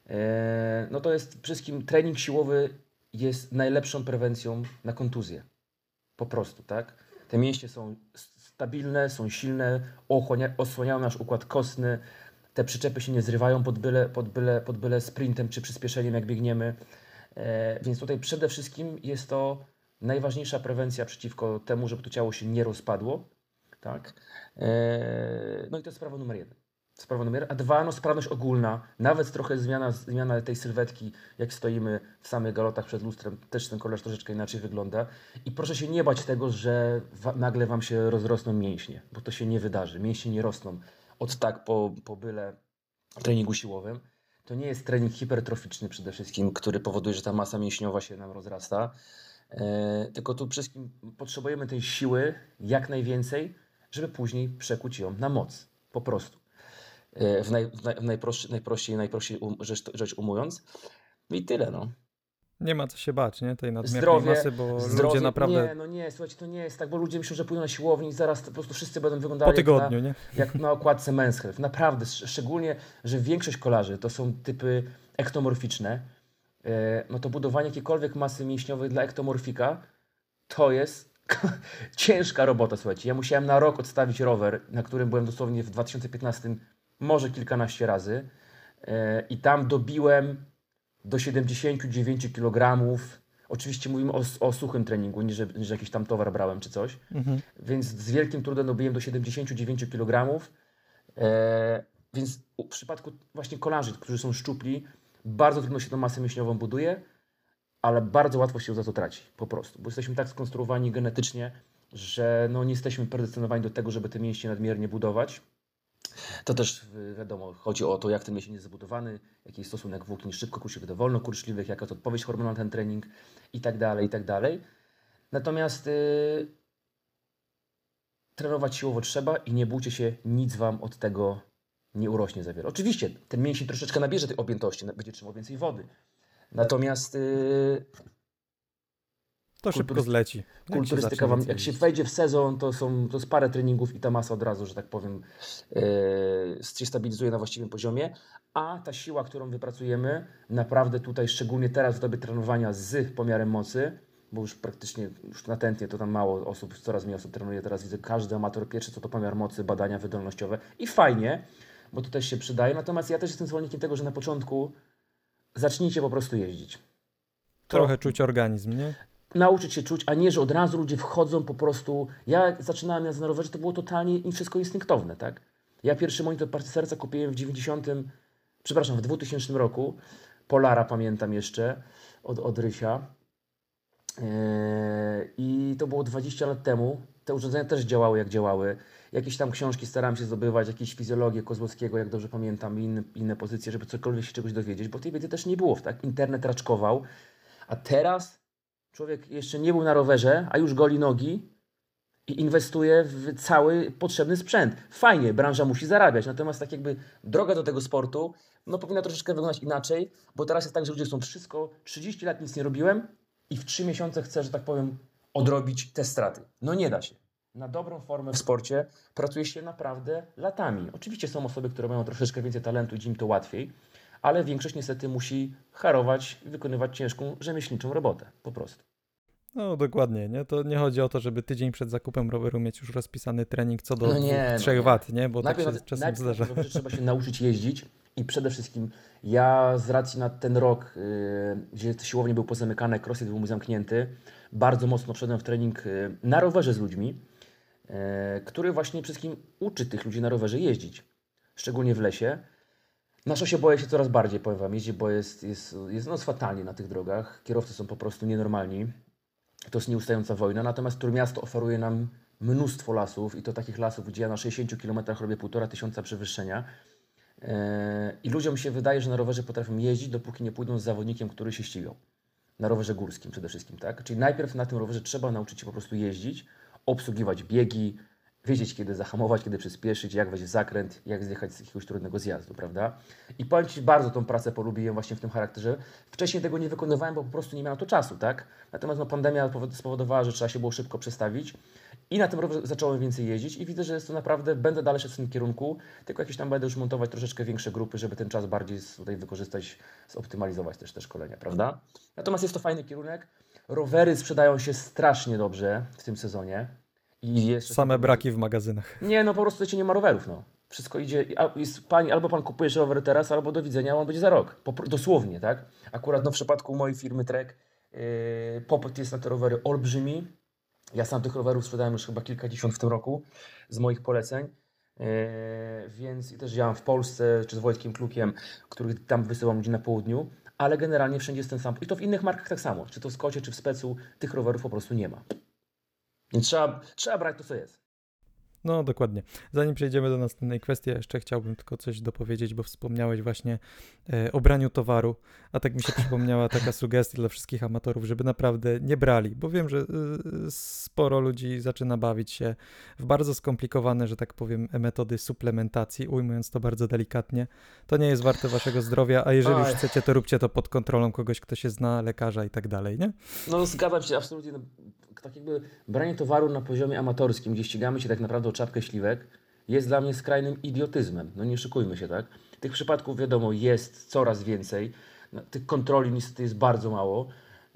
e, no to jest przede wszystkim trening siłowy jest najlepszą prewencją na kontuzję. Po prostu, tak? Te mięśnie są stabilne, są silne, osłaniają nasz układ kostny, te przyczepy się nie zrywają pod byle, pod byle, pod byle sprintem czy przyspieszeniem, jak biegniemy. E, więc tutaj przede wszystkim jest to najważniejsza prewencja przeciwko temu, żeby to ciało się nie rozpadło. Tak? E, no i to jest sprawa numer jeden sprawa numer a dwa, no sprawność ogólna, nawet trochę zmiana, zmiana tej sylwetki, jak stoimy w samych galotach przed lustrem, też ten kolarz troszeczkę inaczej wygląda. I proszę się nie bać tego, że nagle Wam się rozrosną mięśnie, bo to się nie wydarzy. Mięśnie nie rosną od tak po, po byle treningu siłowym. To nie jest trening hipertroficzny przede wszystkim, który powoduje, że ta masa mięśniowa się nam rozrasta, e, tylko tu wszystkim potrzebujemy tej siły jak najwięcej, żeby później przekuć ją na moc. Po prostu. E, w, naj, w, naj, w najprości, najprościej, najprościej um, rzecz, rzecz umując. No i tyle, no. Nie ma co się bać, nie? Tej nadmiernej zdrowie, masy, bo zdrowie, ludzie naprawdę... Nie, no nie, słuchajcie, to nie jest tak, bo ludzie myślą, że pójdą na siłownię i zaraz po prostu wszyscy będą wyglądali po tygodniu, jak, na, nie? jak na okładce Men's Health. Naprawdę, szczególnie, że większość kolarzy to są typy ektomorficzne, e, no to budowanie jakiejkolwiek masy mięśniowej dla ektomorfika to jest ciężka robota, słuchajcie. Ja musiałem na rok odstawić rower, na którym byłem dosłownie w 2015 może kilkanaście razy e, i tam dobiłem do 79 kg. Oczywiście mówimy o, o suchym treningu, nie że, nie że, jakiś tam towar brałem czy coś. Mhm. Więc z wielkim trudem dobiłem do 79 kg. E, więc w przypadku właśnie kolarzy, którzy są szczupli, bardzo trudno się tą masę mięśniową buduje, ale bardzo łatwo się za to traci, po prostu. Bo jesteśmy tak skonstruowani genetycznie, że no, nie jesteśmy predestynowani do tego, żeby te mięśnie nadmiernie budować. To też y, wiadomo, chodzi o to, jak ten mięsień jest zabudowany, jaki jest stosunek włókien szybko kurczliwych do wolno kurczliwych, jaka jest odpowiedź hormonalna na ten trening i tak dalej, i tak dalej. Natomiast yy, trenować siłowo trzeba i nie bójcie się, nic Wam od tego nie urośnie za wiele. Oczywiście ten mięsień troszeczkę nabierze tej objętości, będzie trzymał więcej wody. Natomiast yy, to szybko zleci. Kulturystyka wam, jak się wejdzie w sezon, to są to jest parę treningów i ta masa od razu, że tak powiem, yy, się stabilizuje na właściwym poziomie, a ta siła, którą wypracujemy, naprawdę tutaj, szczególnie teraz w dobie trenowania z pomiarem mocy, bo już praktycznie już natętnie to tam mało osób, coraz mniej osób trenuje, teraz widzę każdy amator pierwszy, co to pomiar mocy, badania wydolnościowe i fajnie, bo to też się przydaje, natomiast ja też jestem zwolennikiem tego, że na początku zacznijcie po prostu jeździć. To, Trochę czuć organizm, nie? Nauczyć się czuć, a nie, że od razu ludzie wchodzą po prostu. Ja zaczynałem jazdę na rowerze, to było totalnie i wszystko instynktowne, tak? Ja pierwszy monitor partii serca kupiłem w 90, przepraszam, w 2000 roku. Polara pamiętam jeszcze od, od Rysia. Yy, I to było 20 lat temu. Te urządzenia też działały jak działały. Jakieś tam książki starałem się zdobywać, jakieś fizjologię Kozłowskiego, jak dobrze pamiętam, i inne, inne pozycje, żeby cokolwiek się czegoś dowiedzieć, bo tej wiedzy też nie było, tak? Internet raczkował. A teraz Człowiek jeszcze nie był na rowerze, a już goli nogi i inwestuje w cały potrzebny sprzęt. Fajnie, branża musi zarabiać, natomiast tak jakby droga do tego sportu no powinna troszeczkę wyglądać inaczej, bo teraz jest tak, że ludzie są wszystko, 30 lat nic nie robiłem i w 3 miesiące chcę, że tak powiem, odrobić te straty. No nie da się. Na dobrą formę w sporcie pracuje się naprawdę latami. Oczywiście są osoby, które mają troszeczkę więcej talentu i im to łatwiej, ale większość niestety musi harować i wykonywać ciężką rzemieślniczą robotę. Po prostu. No dokładnie, nie? To nie chodzi o to, żeby tydzień przed zakupem roweru mieć już rozpisany trening co do No nie, dwóch, no trzech nie. wat, nie? Bo najpierw, tak się czasem najpierw zdarza. dobrze, trzeba się nauczyć jeździć i przede wszystkim ja z racji na ten rok, yy, gdzie siłownie był pozamykane, crossfit był zamknięty, bardzo mocno wszedłem w trening yy, na rowerze z ludźmi, yy, który właśnie przede wszystkim uczy tych ludzi na rowerze jeździć, szczególnie w lesie. Na szosie boję się coraz bardziej, powiem Wam, jeździć, bo jest, jest, jest no, fatalnie na tych drogach. Kierowcy są po prostu nienormalni. To jest nieustająca wojna. Natomiast Trójmiasto oferuje nam mnóstwo lasów i to takich lasów, gdzie ja na 60 km robię półtora tysiąca przewyższenia. Eee, I ludziom się wydaje, że na rowerze potrafią jeździć, dopóki nie pójdą z zawodnikiem, który się ścigał. Na rowerze górskim przede wszystkim, tak? Czyli najpierw na tym rowerze trzeba nauczyć się po prostu jeździć, obsługiwać biegi, wiedzieć kiedy zahamować, kiedy przyspieszyć, jak wejść zakręt, jak zjechać z jakiegoś trudnego zjazdu, prawda? I powiem Ci, bardzo tą pracę polubiłem właśnie w tym charakterze. Wcześniej tego nie wykonywałem, bo po prostu nie miałem to czasu, tak? Natomiast no, pandemia powod- spowodowała, że trzeba się było szybko przestawić i na tym rowerze zacząłem więcej jeździć i widzę, że jest to naprawdę, będę dalej szedł w tym kierunku, tylko jakieś tam będę już montować troszeczkę większe grupy, żeby ten czas bardziej tutaj wykorzystać, zoptymalizować też te szkolenia, prawda? Natomiast jest to fajny kierunek. Rowery sprzedają się strasznie dobrze w tym sezonie. I jeszcze Same braki w magazynach. nie, no po prostu wiecie, nie ma rowerów, no. Wszystko idzie, a- jest, pani, albo pan kupujesz rower teraz, albo do widzenia, on będzie za rok. Dosłownie, tak? Akurat no, w przypadku mojej firmy Trek yy, popyt jest na te rowery olbrzymi. Ja sam tych rowerów sprzedałem już chyba kilkadziesiąt w tym roku z moich poleceń. Yy, więc i też działam w Polsce, czy z Wojtkiem Klukiem, który tam wysyłam ludzi na południu, ale generalnie wszędzie jest ten sam. I to w innych markach tak samo. Czy to w Skocie, czy w Specu, tych rowerów po prostu nie ma. Więc trzeba, trzeba brać to, co jest. No, dokładnie. Zanim przejdziemy do następnej kwestii, jeszcze chciałbym tylko coś dopowiedzieć, bo wspomniałeś właśnie e, o braniu towaru, a tak mi się przypomniała taka sugestia dla wszystkich amatorów, żeby naprawdę nie brali, bo wiem, że y, sporo ludzi zaczyna bawić się w bardzo skomplikowane, że tak powiem, metody suplementacji, ujmując to bardzo delikatnie. To nie jest warte waszego zdrowia, a jeżeli już Oj. chcecie, to róbcie to pod kontrolą kogoś, kto się zna, lekarza i tak dalej, nie? No zgadzam się absolutnie. No, tak jakby branie towaru na poziomie amatorskim, gdzie ścigamy się tak naprawdę czapkę śliwek, jest dla mnie skrajnym idiotyzmem. No nie szykujmy się, tak? Tych przypadków wiadomo jest coraz więcej. No, tych kontroli niestety jest bardzo mało.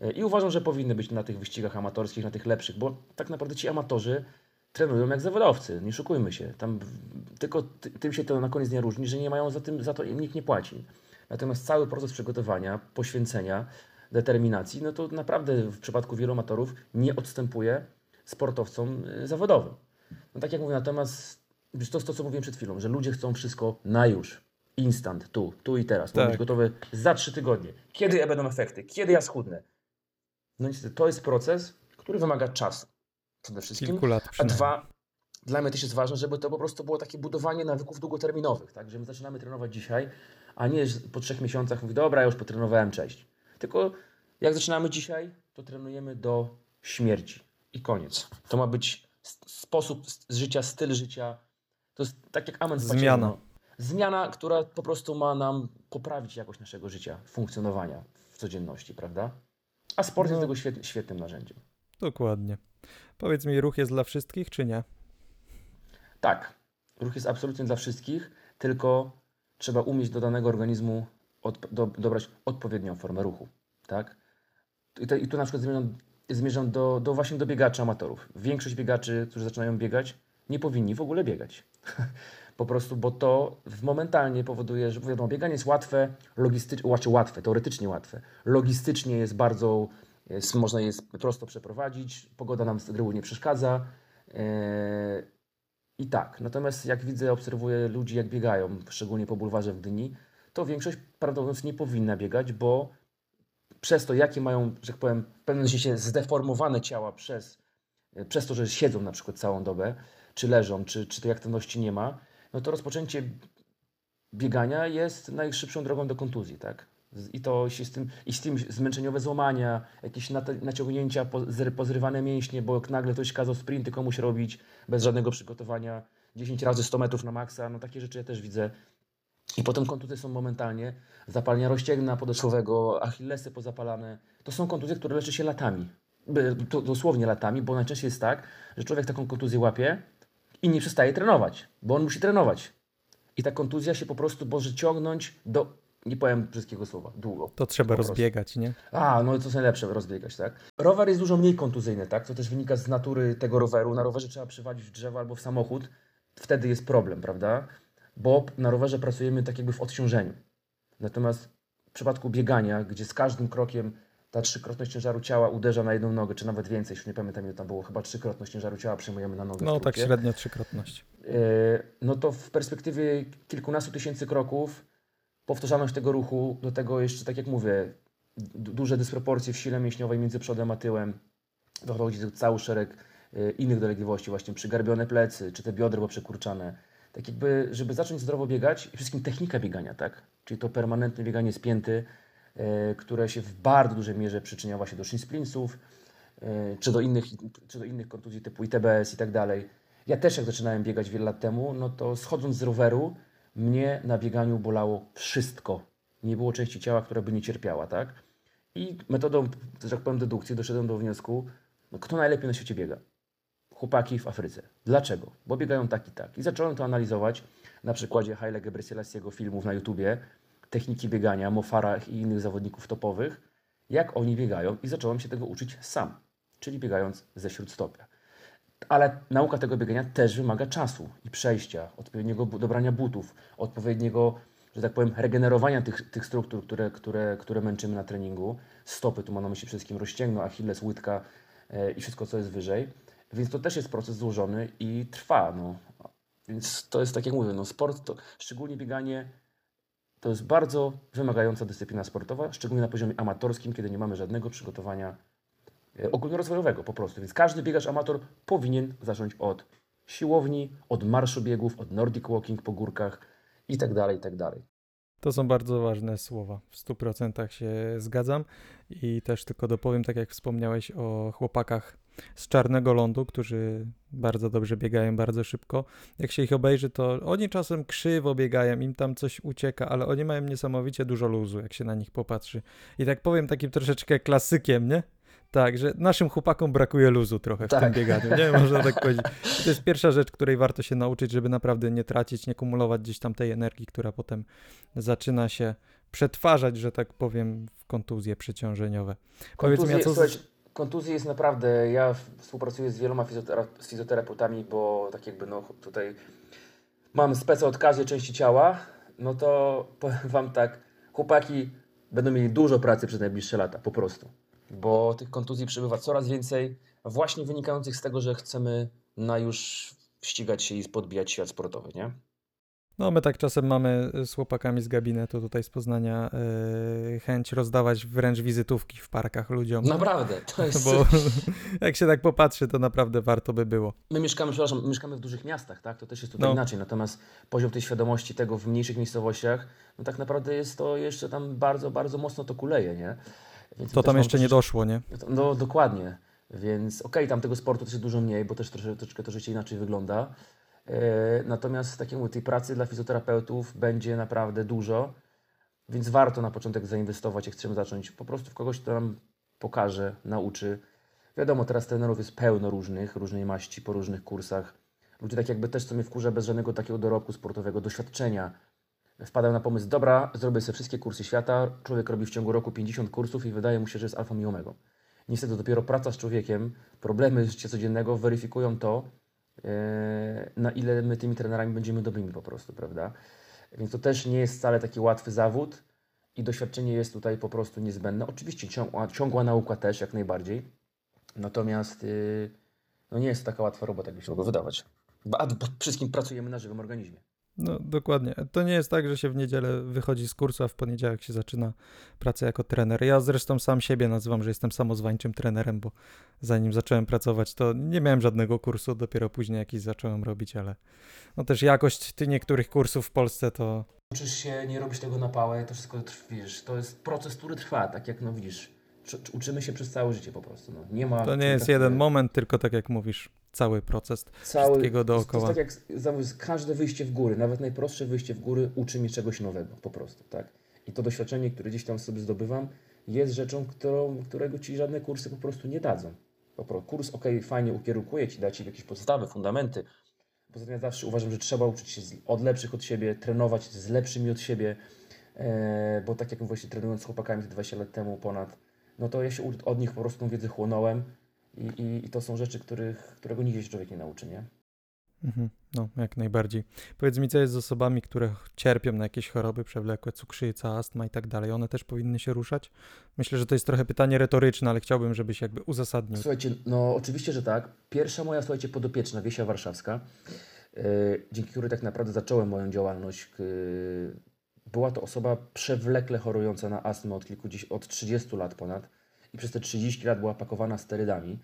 E, I uważam, że powinny być na tych wyścigach amatorskich, na tych lepszych, bo tak naprawdę ci amatorzy trenują jak zawodowcy, nie szukujmy się. Tam tylko ty, tym się to na koniec nie różni, że nie mają za, tym, za to im nikt nie płaci. Natomiast cały proces przygotowania, poświęcenia, determinacji, no to naprawdę w przypadku wielu amatorów nie odstępuje sportowcom y, zawodowym. No tak jak mówię, natomiast to jest to, co mówiłem przed chwilą, że ludzie chcą wszystko na już. Instant, tu, tu i teraz. Tak. być gotowe za trzy tygodnie. Kiedy ja będą efekty? Kiedy ja schudnę? No niestety, to jest proces, który wymaga czasu. Przede wszystkim. Kilku lat A dwa, dla mnie też jest ważne, żeby to po prostu było takie budowanie nawyków długoterminowych, tak? Że my zaczynamy trenować dzisiaj, a nie po trzech miesiącach mówi, dobra, ja już potrenowałem, cześć. Tylko jak zaczynamy dzisiaj, to trenujemy do śmierci i koniec. To ma być sposób życia, styl życia. To jest tak jak amen Zmiana. Zmiana, która po prostu ma nam poprawić jakość naszego życia, funkcjonowania w codzienności, prawda? A sport No. jest tego świet, świetnym narzędziem. Dokładnie. Powiedz mi, ruch jest dla wszystkich, czy nie? Tak, ruch jest absolutnie dla wszystkich, tylko trzeba umieć do danego organizmu od, do, dobrać odpowiednią formę ruchu, tak? I, to, i tu na przykład zmierzam, zmierzam do, do właśnie do biegaczy amatorów. Większość biegaczy, którzy zaczynają biegać, nie powinni w ogóle biegać. po prostu, bo to momentalnie powoduje, że wiadomo, bieganie jest łatwe, logistycznie, znaczy łatwe, teoretycznie łatwe. Logistycznie jest bardzo, jest, można je prosto przeprowadzić, pogoda nam z reguły nie przeszkadza. Eee, i tak, natomiast jak widzę, obserwuję ludzi, jak biegają, szczególnie po bulwarze w Gdyni, to większość, mówiąc, nie powinna biegać, bo przez to, jakie mają, że tak powiem, w pewnym sensie zdeformowane ciała przez, przez to, że siedzą na przykład całą dobę, czy leżą, czy, czy tej aktywności nie ma, no to rozpoczęcie biegania jest najszybszą drogą do kontuzji, tak? I to się z tym, i z tym zmęczeniowe złamania, jakieś naciągnięcia, po- zry- pozrywane mięśnie, bo nagle ktoś kazał sprinty komuś robić bez żadnego przygotowania, 10 razy 100 metrów na maksa, no takie rzeczy ja też widzę. I potem kontuzje są momentalnie, zapalenia rozcięgna podeszwowego, achillesy pozapalane. To są kontuzje, które leczy się latami. dosłownie latami, bo najczęściej jest tak, że człowiek taką kontuzję łapie i nie przestaje trenować, bo on musi trenować. I ta kontuzja się po prostu może ciągnąć do, nie powiem wszystkiego słowa, długo. To trzeba rozbiegać, nie? A, no to jest najlepsze rozbiegać, tak? Rower jest dużo mniej kontuzyjny, tak? To też wynika z natury tego roweru. Na rowerze trzeba przywalić w drzewo albo w samochód. Wtedy jest problem, prawda? Bo na rowerze pracujemy tak jakby w odciążeniu. Natomiast w przypadku biegania, gdzie z każdym krokiem ta trzykrotność ciężaru ciała uderza na jedną nogę, czy nawet więcej, już nie pamiętam ile tam było, chyba trzykrotność ciężaru ciała przyjmujemy na nogę. No tak średnio trzykrotność. Yy, no to w perspektywie kilkunastu tysięcy kroków, powtarzalność tego ruchu, do tego jeszcze, tak jak mówię, du- duże dysproporcje w sile mięśniowej między przodem a tyłem, dochodzi tu cały szereg yy, innych dolegliwości, właśnie przygarbione plecy, czy te biodra przekurczane. Tak jakby, żeby zacząć zdrowo biegać, i wszystkim technika biegania, tak? Czyli to permanentne bieganie spięty, yy, które się w bardzo dużej mierze przyczynia właśnie do shin splintsów, yy, czy do innych, czy do innych kontuzji typu ITBS i tak dalej. Ja też jak zaczynałem biegać wiele lat temu, no to schodząc z roweru, mnie na bieganiu bolało wszystko. Nie było części ciała, która by nie cierpiała, tak? I metodą, że tak powiem, dedukcji doszedłem do wniosku, no kto najlepiej na świecie biega? Chłopaki w Afryce. Dlaczego? Bo biegają tak i tak. I zacząłem to analizować na przykładzie Haile Gebrselassie filmów na YouTubie, techniki biegania, Mofara i innych zawodników topowych, jak oni biegają i zacząłem się tego uczyć sam, czyli biegając ze śródstopia. Ale nauka tego biegania też wymaga czasu i przejścia, odpowiedniego dobrania butów, odpowiedniego, że tak powiem, regenerowania tych, tych struktur, które, które, które męczymy na treningu. Stopy, tu mam na myśli przede wszystkim rozcięgno, achilles, łydka e, i wszystko, co jest wyżej. Więc to też jest proces złożony i trwa. No. Więc to jest tak jak mówię, no sport, to, szczególnie bieganie, to jest bardzo wymagająca dyscyplina sportowa, szczególnie na poziomie amatorskim, kiedy nie mamy żadnego przygotowania e, ogólnorozwojowego po prostu. Więc każdy biegacz amator powinien zacząć od siłowni, od marszu biegów, od nordic walking po górkach i tak dalej, i tak dalej. To są bardzo ważne słowa. W 100% się zgadzam. I też tylko dopowiem, tak jak wspomniałeś o chłopakach z Czarnego Lądu, którzy bardzo dobrze biegają, bardzo szybko. Jak się ich obejrzy, to oni czasem krzywo biegają, im tam coś ucieka, ale oni mają niesamowicie dużo luzu, jak się na nich popatrzy. I tak powiem takim troszeczkę klasykiem, nie? Tak, że naszym chłopakom brakuje luzu trochę w Tak. tym bieganiu, nie? Można tak powiedzieć. To jest pierwsza rzecz, której warto się nauczyć, żeby naprawdę nie tracić, nie kumulować gdzieś tam tej energii, która potem zaczyna się przetwarzać, że tak powiem, w kontuzje przeciążeniowe. Powiedz mi, a Kontuzje, co z- kontuzje jest naprawdę, ja współpracuję z wieloma fizjotera- fizjoterapeutami, bo tak jakby no tutaj mam speca od każdej części ciała, no to powiem Wam tak, chłopaki będą mieli dużo pracy przez najbliższe lata, po prostu. Bo tych kontuzji przybywa coraz więcej, właśnie wynikających z tego, że chcemy na już ścigać się i podbijać świat sportowy, nie? No, my tak czasem mamy z chłopakami z gabinetu tutaj z Poznania yy, chęć rozdawać wręcz wizytówki w parkach ludziom. Naprawdę, to jest... Bo jak się tak popatrzy, to naprawdę warto by było. My mieszkamy, przepraszam, mieszkamy w dużych miastach, tak? To też jest tutaj No. inaczej. Natomiast poziom tej świadomości tego w mniejszych miejscowościach, no tak naprawdę jest to jeszcze tam bardzo, bardzo mocno to kuleje, nie? Więc To też tam jeszcze nie troszeczkę- doszło, nie? No dokładnie. Więc okej, tam tego sportu też jest dużo mniej, bo też trosze, troszeczkę to życie inaczej wygląda. E, natomiast tak mówię, tej pracy dla fizjoterapeutów będzie naprawdę dużo, więc warto na początek zainwestować, jak chcemy zacząć, po prostu w kogoś, kto nam pokaże, nauczy. Wiadomo, teraz trenerów jest pełno różnych, różnej maści, po różnych kursach. Ludzie tak jakby też, co mnie wkurza, bez żadnego takiego dorobku sportowego, doświadczenia. Wpadają na pomysł, dobra, zrobię sobie wszystkie kursy świata, człowiek robi w ciągu roku 50 kursów i wydaje mu się, że jest alfą i omegą. Niestety dopiero praca z człowiekiem, problemy życia codziennego weryfikują to, na ile my tymi trenerami będziemy dobrymi po prostu, prawda? Więc to też nie jest wcale taki łatwy zawód i doświadczenie jest tutaj po prostu niezbędne. Oczywiście ciągła, ciągła nauka też, jak najbardziej. Natomiast y, no nie jest to taka łatwa robota, jakby się mogło wydawać. A przede wszystkim pracujemy na żywym organizmie. No dokładnie. To nie jest tak, że się w niedzielę wychodzi z kursu, a w poniedziałek się zaczyna pracę jako trener. Ja zresztą sam siebie nazywam, że jestem samozwańczym trenerem, bo zanim zacząłem pracować, to nie miałem żadnego kursu, dopiero później jakiś zacząłem robić, ale no też jakość ty niektórych kursów w Polsce to Uczysz się, nie robisz tego na pałę, to wszystko trwisz. To jest proces, który trwa, tak jak no widzisz. Czy- czy Uczymy się przez całe życie po prostu. No. Nie ma. To nie jest tak- jeden moment, tylko tak jak mówisz, cały proces cały, wszystkiego dookoła. To jest tak jak każde wyjście w góry, nawet najprostsze wyjście w góry uczy mnie czegoś nowego po prostu, tak? I to doświadczenie, które gdzieś tam sobie zdobywam, jest rzeczą, którą, którego ci żadne kursy po prostu nie dadzą. Kurs, ok, fajnie ukierunkuje ci, da ci jakieś podstawy, fundamenty. Poza tym ja zawsze uważam, że trzeba uczyć się od lepszych od siebie, trenować z lepszymi od siebie, e, bo tak jak właśnie trenując z chłopakami te 20 lat temu ponad, no to ja się od nich po prostu tą wiedzę chłonąłem i, i, i to są rzeczy, których, którego nigdzie się człowiek nie nauczy, nie? Mhm, no, jak najbardziej. Powiedz mi, co jest z osobami, które cierpią na jakieś choroby przewlekłe, cukrzyca, astma i tak dalej. One też powinny się ruszać? Myślę, że to jest trochę pytanie retoryczne, ale chciałbym, żebyś jakby uzasadnił. Słuchajcie, no oczywiście, że tak. Pierwsza moja, słuchajcie, podopieczna, Wiesia Warszawska, yy, dzięki której tak naprawdę zacząłem moją działalność. yy, była to osoba przewlekle chorująca na astmę od, kilkudziesięciu, od 30 lat ponad i przez te 30 lat była pakowana sterydami,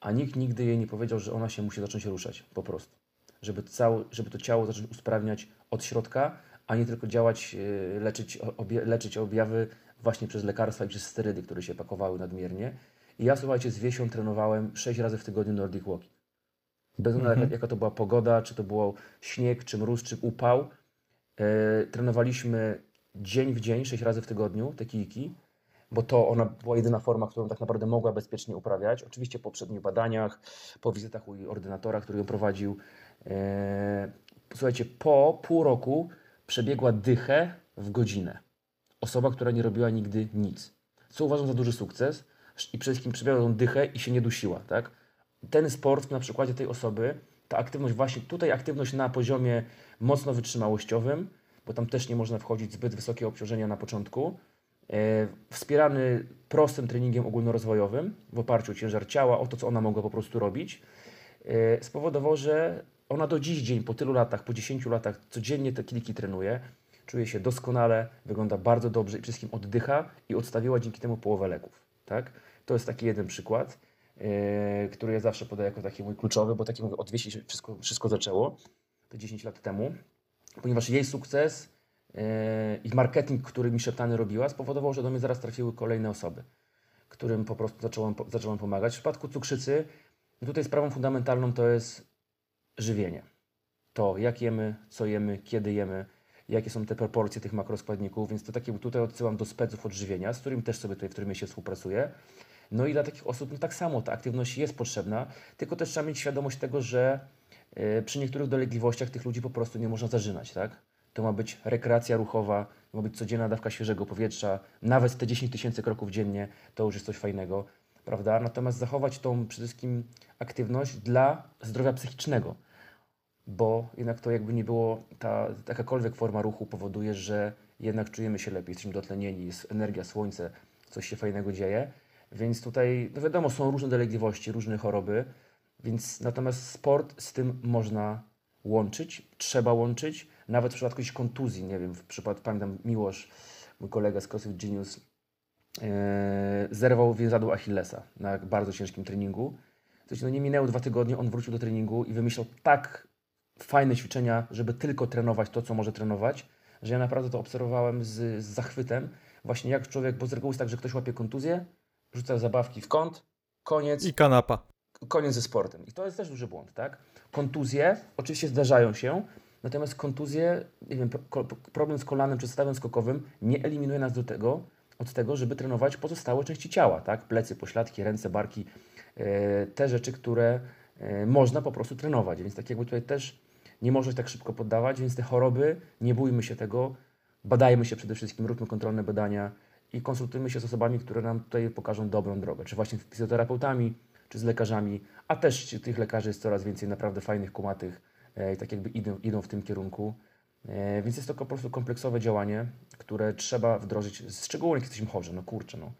a nikt nigdy jej nie powiedział, że ona się musi zacząć ruszać, po prostu. Żeby, cało, żeby to ciało zacząć usprawniać od środka, a nie tylko działać, yy, leczyć, leczyć objawy właśnie przez lekarstwa i przez sterydy, które się pakowały nadmiernie. I ja, słuchajcie, z Wiesią trenowałem 6 razy w tygodniu Nordic Walking. Bez względu Mhm. jaka, jaka to była pogoda, czy to było śnieg, czy mróz, czy upał. E, trenowaliśmy dzień w dzień, 6 razy w tygodniu te kijki, bo to ona była jedyna forma, którą tak naprawdę mogła bezpiecznie uprawiać. Oczywiście po poprzednich badaniach, po wizytach u ordynatora, który ją prowadził. E, słuchajcie, po pół roku przebiegła dychę w godzinę. Osoba, która nie robiła nigdy nic. Co uważam za duży sukces i przede wszystkim przebiegła tą dychę i się nie dusiła, tak? Ten sport na przykładzie tej osoby, ta aktywność właśnie, tutaj aktywność na poziomie mocno wytrzymałościowym, bo tam też nie można wchodzić zbyt wysokie obciążenia na początku, wspierany prostym treningiem ogólnorozwojowym w oparciu o ciężar ciała, o to, co ona mogła po prostu robić, e, spowodował, że ona do dziś dzień, po tylu latach, po 10 latach, codziennie te kliki trenuje, czuje się doskonale, wygląda bardzo dobrze i wszystkim oddycha i odstawiła dzięki temu połowę leków. Tak? To jest taki jeden przykład, e, który ja zawsze podaję jako taki mój kluczowy, bo taki mówię, od wieści się wszystko, wszystko zaczęło, te 10 lat temu, ponieważ jej sukces e, i marketing, który mi szeptany robiła, spowodował, że do mnie zaraz trafiły kolejne osoby, którym po prostu zacząłem, zacząłem pomagać. W przypadku cukrzycy, tutaj sprawą fundamentalną to jest żywienie. To, jak jemy, co jemy, kiedy jemy, jakie są te proporcje tych makroskładników, więc to takie tutaj odsyłam do speców odżywienia, z którym też sobie tutaj w którym się współpracuję. No i dla takich osób no tak samo ta aktywność jest potrzebna, tylko też trzeba mieć świadomość tego, że e, przy niektórych dolegliwościach tych ludzi po prostu nie można zażynać, tak? To ma być rekreacja ruchowa, ma być codzienna dawka świeżego powietrza, nawet te 10 tysięcy kroków dziennie to już jest coś fajnego, prawda? Natomiast zachować tą przede wszystkim aktywność dla zdrowia psychicznego, bo jednak to jakby nie było, ta jakakolwiek forma ruchu powoduje, że jednak czujemy się lepiej, jesteśmy dotlenieni, jest energia, słońce, coś się fajnego dzieje. Więc tutaj, no wiadomo, są różne dolegliwości, różne choroby, więc natomiast sport z tym można łączyć, trzeba łączyć, nawet w przypadku jakiejś kontuzji, nie wiem, w przypadku, pamiętam Miłosz, mój kolega z CrossFit Genius, e, zerwał więzadło Achillesa na bardzo ciężkim treningu. Słuchajcie, no nie minęły dwa tygodnie, on wrócił do treningu i wymyślał tak fajne ćwiczenia, żeby tylko trenować to, co może trenować, że ja naprawdę to obserwowałem z, z zachwytem. Właśnie jak człowiek, bo z reguły jest tak, że ktoś łapie kontuzję, rzuca zabawki w kąt, koniec, I kanapa. koniec ze sportem. I to jest też duży błąd, tak? Kontuzje oczywiście zdarzają się, natomiast kontuzje, nie wiem, pro- problem z kolanem czy stawem skokowym nie eliminuje nas do tego, od tego, żeby trenować pozostałe części ciała, tak? Plecy, pośladki, ręce, barki, e, te rzeczy, które e, można po prostu trenować. Więc tak jakby tutaj też nie można się tak szybko poddawać, więc te choroby, nie bójmy się tego, badajmy się przede wszystkim, róbmy kontrolne badania i konsultujmy się z osobami, które nam tutaj pokażą dobrą drogę, czy właśnie z fizjoterapeutami, czy z lekarzami, a też tych lekarzy jest coraz więcej naprawdę fajnych, kumatych i tak jakby idą, idą w tym kierunku. E, Więc jest to po prostu kompleksowe działanie, które trzeba wdrożyć, szczególnie jak jesteśmy chorzy, no kurczę, no.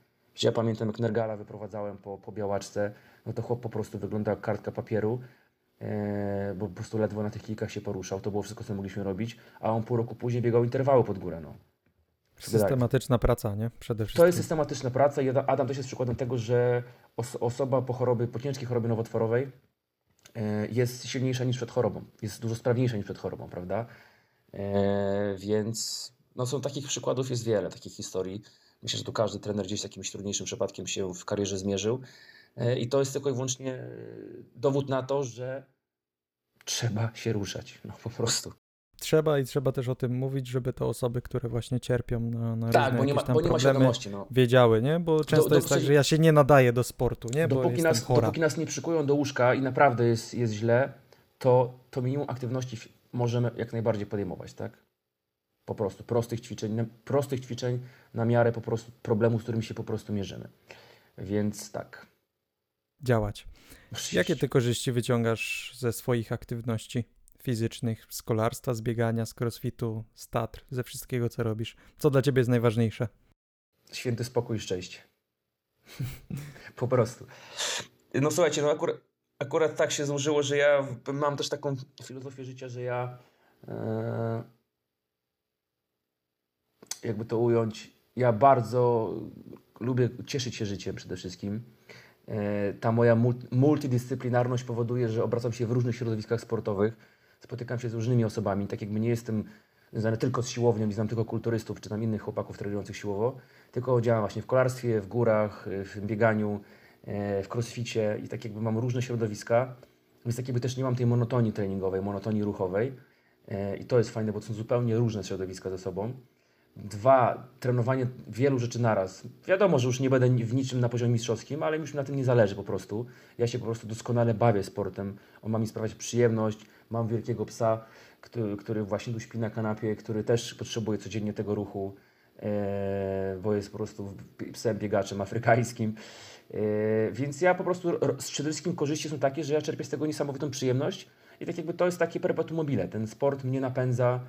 Ja pamiętam, jak Nergala wyprowadzałem po, po białaczce, no to chłop po prostu wygląda jak kartka papieru, e, bo po prostu ledwo na tych kilkach się poruszał, to było wszystko, co mogliśmy robić, a on pół roku później biegał interwały pod górę, no. Systematyczna praca, nie? Przede wszystkim. To jest systematyczna praca i Adam- też jest przykładem tego, że os osoba po chorobie, po ciężkiej chorobie nowotworowej e, jest silniejsza niż przed chorobą, jest dużo sprawniejsza niż przed chorobą, prawda? E, więc no są takich przykładów jest wiele, takich historii. Myślę, że tu każdy trener gdzieś z jakimś trudniejszym przypadkiem się w karierze zmierzył E, i to jest tylko i wyłącznie e, dowód na to, że trzeba się ruszać, no po prostu. Trzeba i trzeba też o tym mówić, żeby to osoby, które właśnie cierpią na, na Tak, różne bo nie ma, bo nie ma świadomości. No. wiedziały, nie? Bo często do- jest tak, że ja się nie nadaję do sportu, nie? Bo Dopóki jestem nas, chora. dopóki nas nie przykują do łóżka i naprawdę jest, jest źle, to, to minimum aktywności możemy jak najbardziej podejmować, tak? Po prostu prostych ćwiczeń, prostych ćwiczeń na miarę po prostu problemu, z którym się po prostu mierzymy. Więc tak. Działać. Jakie ty korzyści wyciągasz ze swoich aktywności fizycznych, z kolarstwa, z biegania, z crossfitu, z Tatr, ze wszystkiego, co robisz? Co dla ciebie jest najważniejsze? Święty spokój i szczęście. po prostu. No słuchajcie, no akurat, akurat tak się złożyło, że ja mam też taką filozofię życia, że ja e, jakby to ująć, ja bardzo lubię cieszyć się życiem przede wszystkim. E, ta moja mul- multidyscyplinarność powoduje, że obracam się w różnych środowiskach sportowych, spotykam się z różnymi osobami, tak jakby nie jestem związany tylko z siłownią i znam tylko kulturystów czy tam innych chłopaków trenujących siłowo, tylko działam właśnie w kolarstwie, w górach, w bieganiu, e, w crossficie i tak jakby mam różne środowiska, więc tak jakby też nie mam tej monotonii treningowej, monotonii ruchowej E, i to jest fajne, bo to są zupełnie różne środowiska ze sobą. Dwa, trenowanie wielu rzeczy naraz. Wiadomo, że już nie będę w niczym na poziomie mistrzowskim, ale już mi na tym nie zależy po prostu. Ja się po prostu doskonale bawię sportem. On ma mi sprawiać przyjemność. Mam wielkiego psa, który, który właśnie tu śpi na kanapie, który też potrzebuje codziennie tego ruchu, e, bo jest po prostu psem biegaczem afrykańskim. E, więc ja po prostu, ro- z przede wszystkim korzyści są takie, że ja czerpię z tego niesamowitą przyjemność i tak jakby to jest takie perpetuum mobile. Ten sport mnie napędza,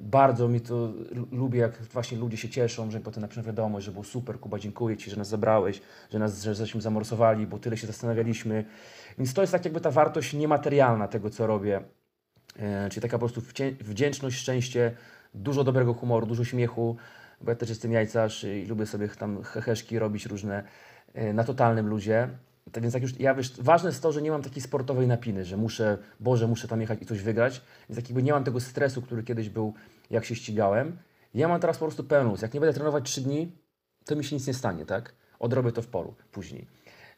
bardzo mi to lubię, jak właśnie ludzie się cieszą, że potem napiszą wiadomość, że było super, Kuba, dziękuję Ci, że nas zabrałeś, że nas że żeśmy zamorsowali, bo tyle się zastanawialiśmy. Więc to jest tak jakby ta wartość niematerialna tego, co robię. E, czyli taka po prostu wdzię- wdzięczność, szczęście, dużo dobrego humoru, dużo śmiechu, bo ja też jestem jajcarz i lubię sobie tam heheszki robić różne e, na totalnym luzie. Tak więc jak już, ja wiesz, ważne jest to, że nie mam takiej sportowej napiny, że muszę, Boże, muszę tam jechać i coś wygrać. Więc tak jakby nie mam tego stresu, który kiedyś był, jak się ścigałem. Ja mam teraz po prostu pełen. Jak nie będę trenować 3 dni, to mi się nic nie stanie, tak? Odrobię to w polu później.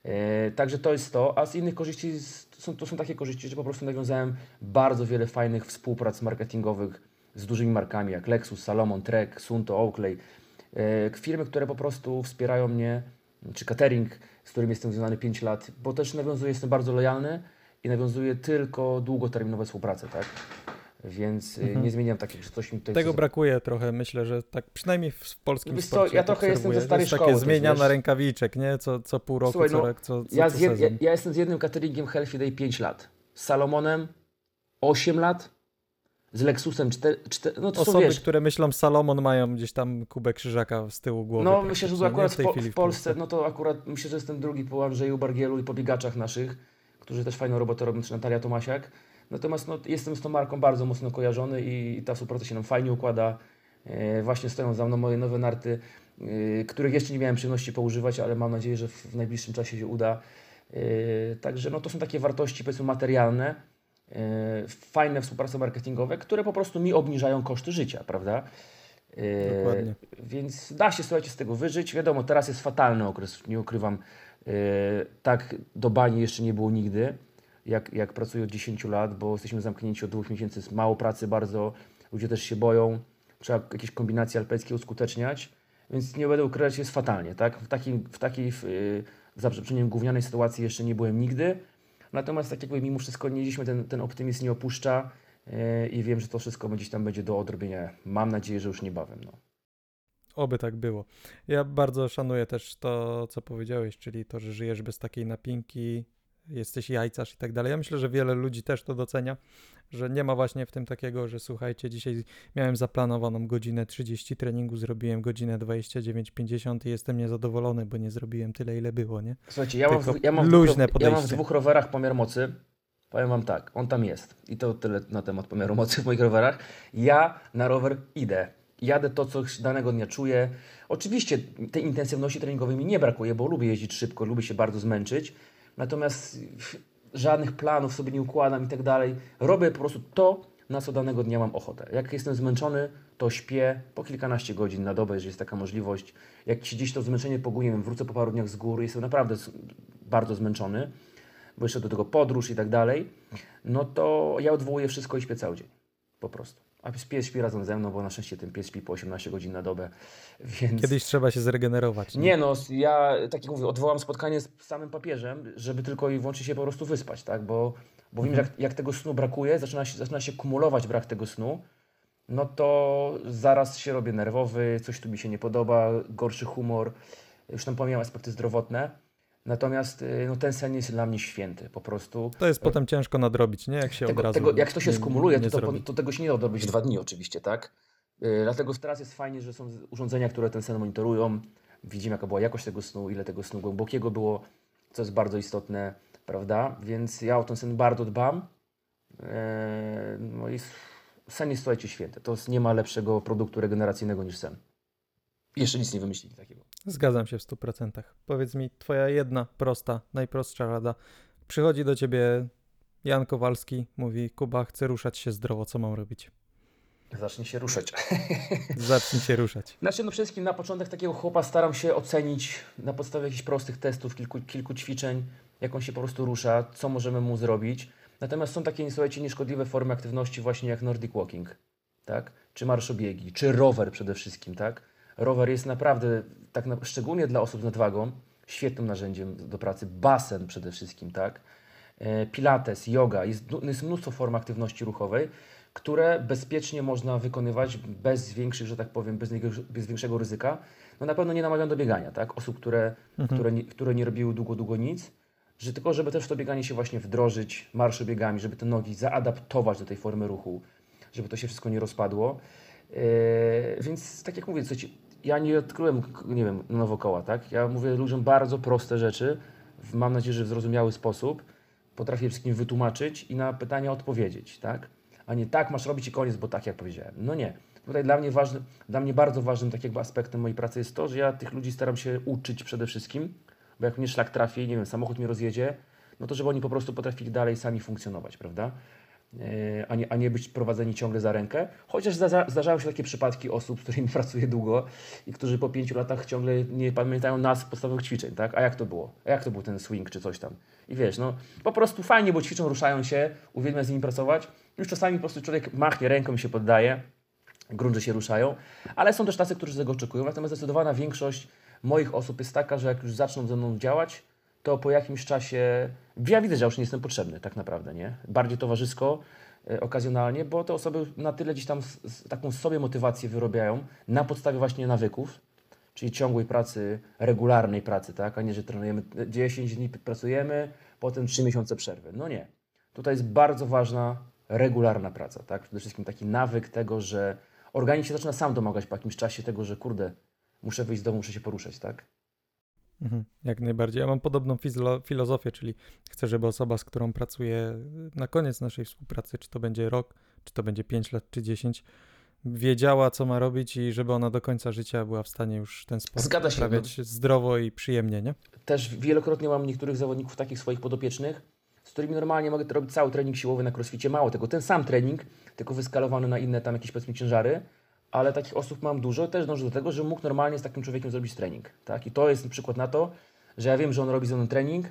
E, także to jest to. A z innych korzyści to, są, to są takie korzyści, że po prostu nawiązałem bardzo wiele fajnych współprac marketingowych z dużymi markami jak Lexus, Salomon, Trek, Sunto, Oakley. E, firmy, które po prostu wspierają mnie, czy catering, z którym jestem związany 5 lat, bo też nawiązuję, jestem bardzo lojalny i nawiązuję tylko długoterminowe współprace, tak? Więc mhm. nie zmieniam takich, że coś mi tutaj... Tego brakuje trochę, myślę, że tak przynajmniej w, polskim Wiesz co, sporcie. ja jak trochę jestem ze obserwuję, starej jest szkoły takie też, zmieniana wiesz. rękawiczek, nie? Co, co pół roku, Słuchaj, co, no, rok, co, co, Ja, co jed, ja, ja jestem z jednym cateringiem Healthy Day 5 lat, z Salomonem 8 lat, z Lexusem 4, 4 no to są Osoby, wiesz, które myślą Salomon mają gdzieś tam kubek krzyżaka z tyłu głowy. No myślę, że praktycznie, akurat w, po, chwili w Polsce, no to akurat myślę, że jestem drugi po Andrzeju Bargielu i po biegaczach naszych, którzy też fajną robotę robią, czy Natalia Tomasiak. Natomiast no, jestem z tą marką bardzo mocno kojarzony i, i ta współpraca się nam fajnie układa. E, właśnie stoją za mną moje nowe narty, e, których jeszcze nie miałem przyjemności poużywać, ale mam nadzieję, że w, w najbliższym czasie się uda. E, także no, to są takie wartości powiedzmy materialne, fajne współprace marketingowe, które po prostu mi obniżają koszty życia, prawda? E, Dokładnie. Więc da się, słuchajcie, z tego wyżyć. Wiadomo, teraz jest fatalny okres, nie ukrywam. E, tak do bani jeszcze nie było nigdy, jak, jak pracuję od 10 lat, bo jesteśmy zamknięci od dwóch miesięcy, jest mało pracy bardzo, ludzie też się boją, trzeba jakieś kombinacje alpejskie uskuteczniać, więc nie będę ukrywać, jest fatalnie, tak? W takiej, w takiej w, y, za przeproszeniem gównianej sytuacji jeszcze nie byłem nigdy, natomiast tak jakby mimo wszystko nie gdzieś mnie ten, ten optymizm nie opuszcza y, i wiem, że to wszystko gdzieś tam będzie do odrobienia. Mam nadzieję, że już niebawem, no. Oby tak było. Ja bardzo szanuję też to, co powiedziałeś, czyli to, że żyjesz bez takiej napinki, jesteś jajcarz i tak dalej. Ja myślę, że wiele ludzi też to docenia, że nie ma właśnie w tym takiego, że słuchajcie, dzisiaj miałem zaplanowaną godzinę 30 treningu, zrobiłem godzinę 29-50 i jestem niezadowolony, bo nie zrobiłem tyle, ile było, nie? Słuchajcie, ja mam, w, ja, mam w luźne dwóch, ja mam w dwóch rowerach pomiar mocy. Powiem Wam tak, on tam jest. I to tyle na temat pomiaru mocy w moich rowerach. Ja na rower idę. Jadę to, co danego dnia czuję. Oczywiście tej intensywności treningowej mi nie brakuje, bo lubię jeździć szybko, lubię się bardzo zmęczyć. Natomiast żadnych planów sobie nie układam i tak dalej. Robię po prostu to, na co danego dnia mam ochotę. Jak jestem zmęczony, to śpię po kilkanaście godzin na dobę, jeżeli jest taka możliwość. Jak się gdzieś to zmęczenie wiem, wrócę po paru dniach z góry, jestem naprawdę bardzo zmęczony, bo jeszcze do tego podróż i tak dalej, no to ja odwołuję wszystko i śpię cały dzień. Po prostu. A pies śpi razem ze mną, bo na szczęście ten pies śpi po 18 godzin na dobę, więc... Kiedyś trzeba się zregenerować. Nie no, ja tak jak mówię, odwołam spotkanie z samym papieżem, żeby tylko i wyłącznie się po prostu wyspać, tak? Bo, bo wiem, że jak, jak tego snu brakuje, zaczyna się, zaczyna się kumulować brak tego snu, no to zaraz się robię nerwowy, coś tu mi się nie podoba, gorszy humor, już tam pomijam aspekty zdrowotne. Natomiast y, no, ten sen jest dla mnie święty, po prostu. To jest potem ciężko nadrobić, nie? Jak się Tego, od razu tego, jak to się nie- skumuluje, nie to, to, to tego się nie da odrobić dwa dni oczywiście, tak? Yy, dlatego teraz jest fajnie, że są urządzenia, które ten sen monitorują. Widzimy, jaka była jakość tego snu, ile tego snu głębokiego było, co jest bardzo istotne, prawda? Więc ja o ten sen bardzo dbam. Yy, no i sen jest, słuchajcie, święty. To jest, nie ma lepszego produktu regeneracyjnego niż sen. Jeszcze nic nie wymyślili takiego. Zgadzam się w 100%. Powiedz mi, twoja jedna prosta, najprostsza rada. Przychodzi do ciebie Jan Kowalski, mówi: Kuba, chcę ruszać się zdrowo, co mam robić? Zacznie się ruszać. Zacznij się ruszać. Znaczy, no przede wszystkim na początek takiego chłopa staram się ocenić na podstawie jakichś prostych testów, kilku, kilku ćwiczeń, jak on się po prostu rusza, co możemy mu zrobić. Natomiast są takie, słuchajcie, nieszkodliwe formy aktywności właśnie jak Nordic Walking, tak? Czy marszobiegi, czy rower przede wszystkim, tak? Rower jest naprawdę, tak na, szczególnie dla osób z nadwagą, świetnym narzędziem do pracy. Basen przede wszystkim, tak? E, Pilates, yoga, jest, jest mnóstwo form aktywności ruchowej, które bezpiecznie można wykonywać bez większych, że tak powiem, bez, bez większego ryzyka. No na pewno nie namawiam do biegania, tak? Osób, które, które, nie, które nie robiły długo, długo nic, że tylko żeby też w to bieganie się właśnie wdrożyć marszobiegami, żeby te nogi zaadaptować do tej formy ruchu, żeby to się wszystko nie rozpadło. Yy, więc tak jak mówię, ja nie odkryłem, nie wiem, na nowo koła, tak? Ja mówię ludziom bardzo proste rzeczy, w, mam nadzieję, że w zrozumiały sposób. Potrafię wszystkim wytłumaczyć i na pytania odpowiedzieć, tak? A nie tak masz robić i koniec, bo tak jak powiedziałem. No nie. Tutaj dla mnie, ważny, dla mnie bardzo ważnym tak jakby aspektem mojej pracy jest to, że ja tych ludzi staram się uczyć przede wszystkim, bo jak mnie szlak trafi, nie wiem, samochód mnie rozjedzie, no to żeby oni po prostu potrafili dalej sami funkcjonować, prawda? A nie, a nie być prowadzeni ciągle za rękę. Chociaż zdarza, zdarzają się takie przypadki osób, z którymi pracuję długo i którzy po pięciu latach ciągle nie pamiętają nazw podstawowych ćwiczeń, tak? A jak to było? A jak to był ten swing czy coś tam? I wiesz, no po prostu fajnie, bo ćwiczą, ruszają się, uwielbiam z nimi pracować. Już czasami po prostu człowiek machnie ręką i się poddaje, grunt, że się ruszają, ale są też tacy, którzy tego oczekują. Natomiast zdecydowana większość moich osób jest taka, że jak już zaczną ze mną działać, to po jakimś czasie ja widzę, że już nie jestem potrzebny tak naprawdę, nie? Bardziej towarzysko, e, okazjonalnie, bo te osoby na tyle gdzieś tam taką sobie motywację wyrobiają na podstawie właśnie nawyków, czyli ciągłej pracy, regularnej pracy, tak? A nie, że trenujemy 10 dni pracujemy, potem 3 miesiące przerwy. No nie. Tutaj jest bardzo ważna regularna praca, tak? Przede wszystkim taki nawyk tego, że organizm się zaczyna sam domagać po jakimś czasie tego, że kurde, muszę wyjść z domu, muszę się poruszać, tak? Mhm, jak najbardziej. Ja mam podobną filozofię, czyli chcę, żeby osoba, z którą pracuję na koniec naszej współpracy, czy to będzie rok, czy to będzie 5 lat, czy 10, wiedziała, co ma robić i żeby ona do końca życia była w stanie już ten sport Zgadza się, uprawiać zdrowo i przyjemnie, nie? Też wielokrotnie mam niektórych zawodników, takich swoich podopiecznych, z którymi normalnie mogę robić cały trening siłowy na crossficie. Mało tego, ten sam trening, tylko wyskalowany na inne tam jakieś powiedzmy ciężary, ale takich osób mam dużo. Też dążę do tego, że mógł normalnie z takim człowiekiem zrobić trening. Tak? I to jest przykład na to, że ja wiem, że on robi ze mną trening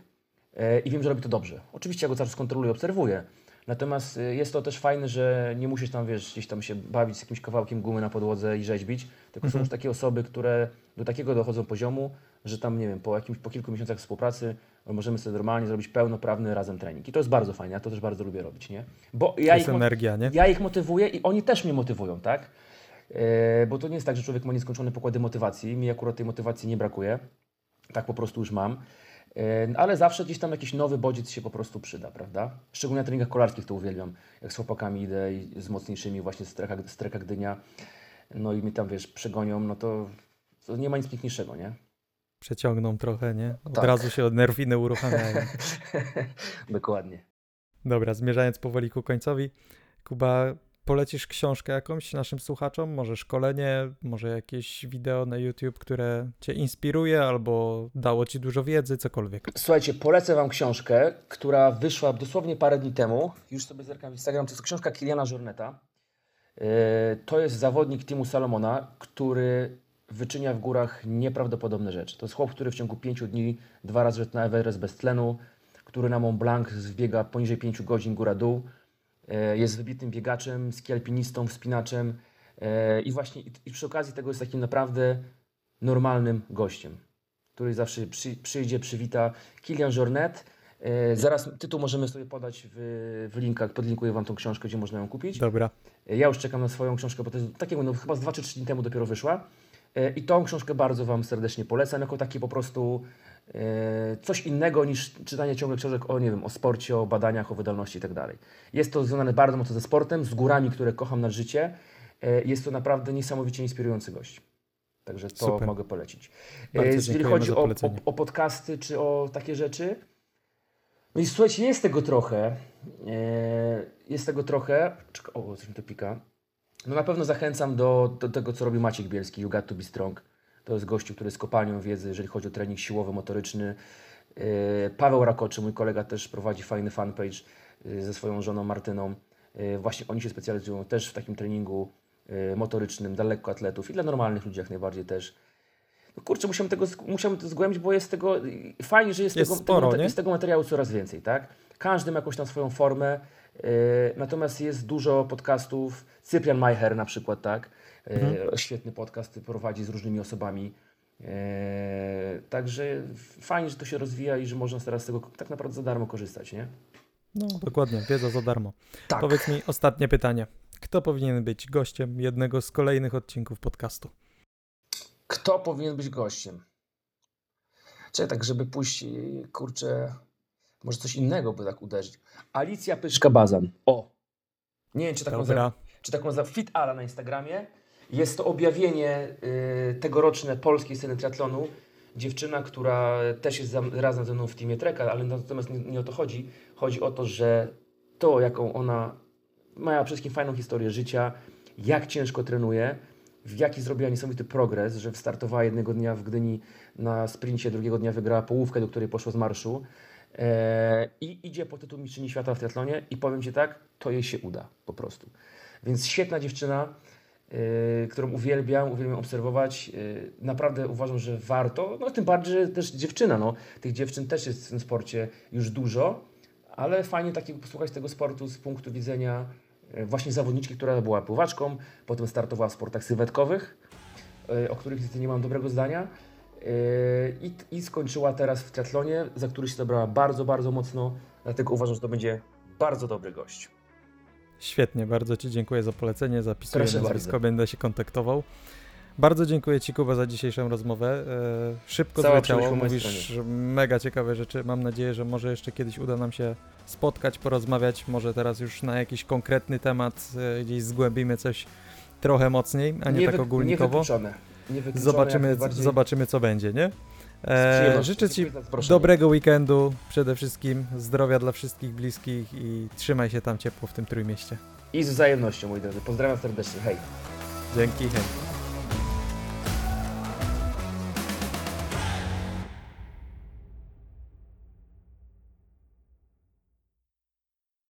e, i wiem, że robi to dobrze. Oczywiście ja go cały czas kontroluję, obserwuję. Natomiast e, jest to też fajne, że nie musisz tam, wiesz, gdzieś tam się bawić z jakimś kawałkiem gumy na podłodze i rzeźbić, tylko są już takie osoby, które do takiego dochodzą poziomu, że tam, nie wiem, po, jakimś, po kilku miesiącach współpracy możemy sobie normalnie zrobić pełnoprawny razem trening. I to jest bardzo fajne, ja to też bardzo lubię robić, nie? Bo ja To jest ich, energia, nie? ja ich motywuję i oni też mnie motywują, tak? E, bo to nie jest tak, że człowiek ma nieskończone pokłady motywacji. Mi akurat tej motywacji nie brakuje. Tak po prostu już mam. E, ale zawsze gdzieś tam jakiś nowy bodziec się po prostu przyda, prawda? Szczególnie na treningach kolarskich to uwielbiam. Jak z chłopakami idę i z mocniejszymi właśnie z Treka, z treka Gdynia, no i mi tam, wiesz, przegonią, no to, to nie ma nic piękniejszego, nie? Przeciągną trochę, nie? Od Tak. razu się nerwiny uruchamiają. Dokładnie. Dobra, zmierzając powoli ku końcowi, Kuba, polecisz książkę jakąś naszym słuchaczom? Może szkolenie, może jakieś wideo na YouTube, które cię inspiruje albo dało ci dużo wiedzy, cokolwiek. Słuchajcie, polecę Wam książkę, która wyszła dosłownie parę dni temu. Już sobie zerkam w Instagram. To jest książka Kiliana Jorneta. Yy, To jest zawodnik Timu Salomona, który wyczynia w górach nieprawdopodobne rzeczy. To jest chłop, który w ciągu pięciu dni dwa razy szedł na Everest bez tlenu, który na Mont Blanc zbiega poniżej 5 godzin góra-dół. E, Jest wybitnym biegaczem, skialpinistą, wspinaczem e, i właśnie i- przy okazji tego jest takim naprawdę normalnym gościem, który zawsze przy, przyjdzie, przywita. Kilian Jornet. E, Zaraz tytuł możemy sobie podać w, w linkach, podlinkuję Wam tą książkę, gdzie można ją kupić. Dobra. Ja już czekam na swoją książkę, bo to jest takiego, no chyba z 2 czy 3 dni temu dopiero wyszła. I tą książkę bardzo Wam serdecznie polecam, jako taki po prostu coś innego niż czytanie ciągle książek o, nie wiem, o sporcie, o badaniach, o wydolności i tak. Jest to związane bardzo mocno ze sportem, z górami, które kocham na życie. E, Jest to naprawdę niesamowicie inspirujący gość. Także to Super. mogę polecić. E, Bardzo Jeżeli chodzi o, o, o podcasty czy o takie rzeczy, no i słuchajcie, jest tego trochę. E, Jest tego trochę. Czeka, o, coś mi to pika. No na pewno zachęcam do, do tego, co robi Maciek Bielski, You Got To Be Strong. To jest gościu, który jest kopalnią wiedzy, jeżeli chodzi o trening siłowy, motoryczny. E, Paweł Rakoczy, mój kolega, też prowadzi fajny fanpage e, ze swoją żoną Martyną. E, Właśnie oni się specjalizują też w takim treningu motorycznym dla lekkoatletów i dla normalnych ludzi jak najbardziej też. No kurczę, musiałem tego, musiałem to zgłębić, bo jest tego, fajnie, że jest, Jest tego, sporo, tego, jest tego materiału coraz więcej, tak? Każdy ma jakąś tam swoją formę, natomiast jest dużo podcastów, Cyprian Majcher na przykład, tak? E, Mhm. Świetny podcast prowadzi z różnymi osobami. E, także fajnie, że to się rozwija i że można teraz z tego tak naprawdę za darmo korzystać, nie? No, dokładnie, wiedza za darmo. Tak. Powiedz mi ostatnie pytanie. Kto powinien być gościem jednego z kolejnych odcinków podcastu? Kto powinien być gościem? Czekaj, tak, żeby pójść, kurczę, może coś innego by tak uderzyć. Alicja Pyszka-Bazan. O! Nie wiem, czy taką, za, czy taką za Fit Ala na Instagramie. Jest to objawienie y, tegoroczne polskiej sceny triatlonu. Dziewczyna, która też jest za, razem ze mną w teamie Treka, ale natomiast nie, nie o to chodzi. Chodzi o to, że to, jaką ona ma przede wszystkim fajną historię życia, jak ciężko trenuje, w jaki zrobiła niesamowity progres, że wystartowała jednego dnia w Gdyni na sprincie, drugiego dnia wygrała połówkę, do której poszła z marszu i idzie po tytuł mistrzyni świata w triatlonie i powiem Ci tak, to jej się uda po prostu. Więc świetna dziewczyna, e, którą uwielbiam, uwielbiam obserwować. E, naprawdę uważam, że warto, no tym bardziej, że też dziewczyna, no, tych dziewczyn też jest w tym sporcie już dużo, ale fajnie takiego posłuchać tego sportu z punktu widzenia e, właśnie zawodniczki, która była pływaczką, potem startowała w sportach sylwetkowych, e, o których niestety nie mam dobrego zdania. E, I, I skończyła teraz w triatlonie, za który się zabrała bardzo, bardzo mocno. Dlatego uważam, że to będzie bardzo dobry gość. Świetnie, bardzo Ci dziękuję za polecenie, zapisuję Proszę nazwisko, bardzo. będę się kontaktował. Bardzo dziękuję Ci, Kuba, za dzisiejszą rozmowę. E, szybko Cała zleciało, mówisz mega ciekawe rzeczy. Mam nadzieję, że może jeszcze kiedyś uda nam się spotkać, porozmawiać. Może teraz już na jakiś konkretny temat e, gdzieś zgłębimy coś trochę mocniej, a nie, tak wy- ogólnikowo. Niewykluczone. Zobaczymy, zobaczymy, co będzie, nie? E, życzę Ci dobrego weekendu przede wszystkim, zdrowia dla wszystkich bliskich i trzymaj się tam ciepło w tym Trójmieście. I z wzajemnością, moi drodzy. Pozdrawiam serdecznie. Hej. Dzięki, hej.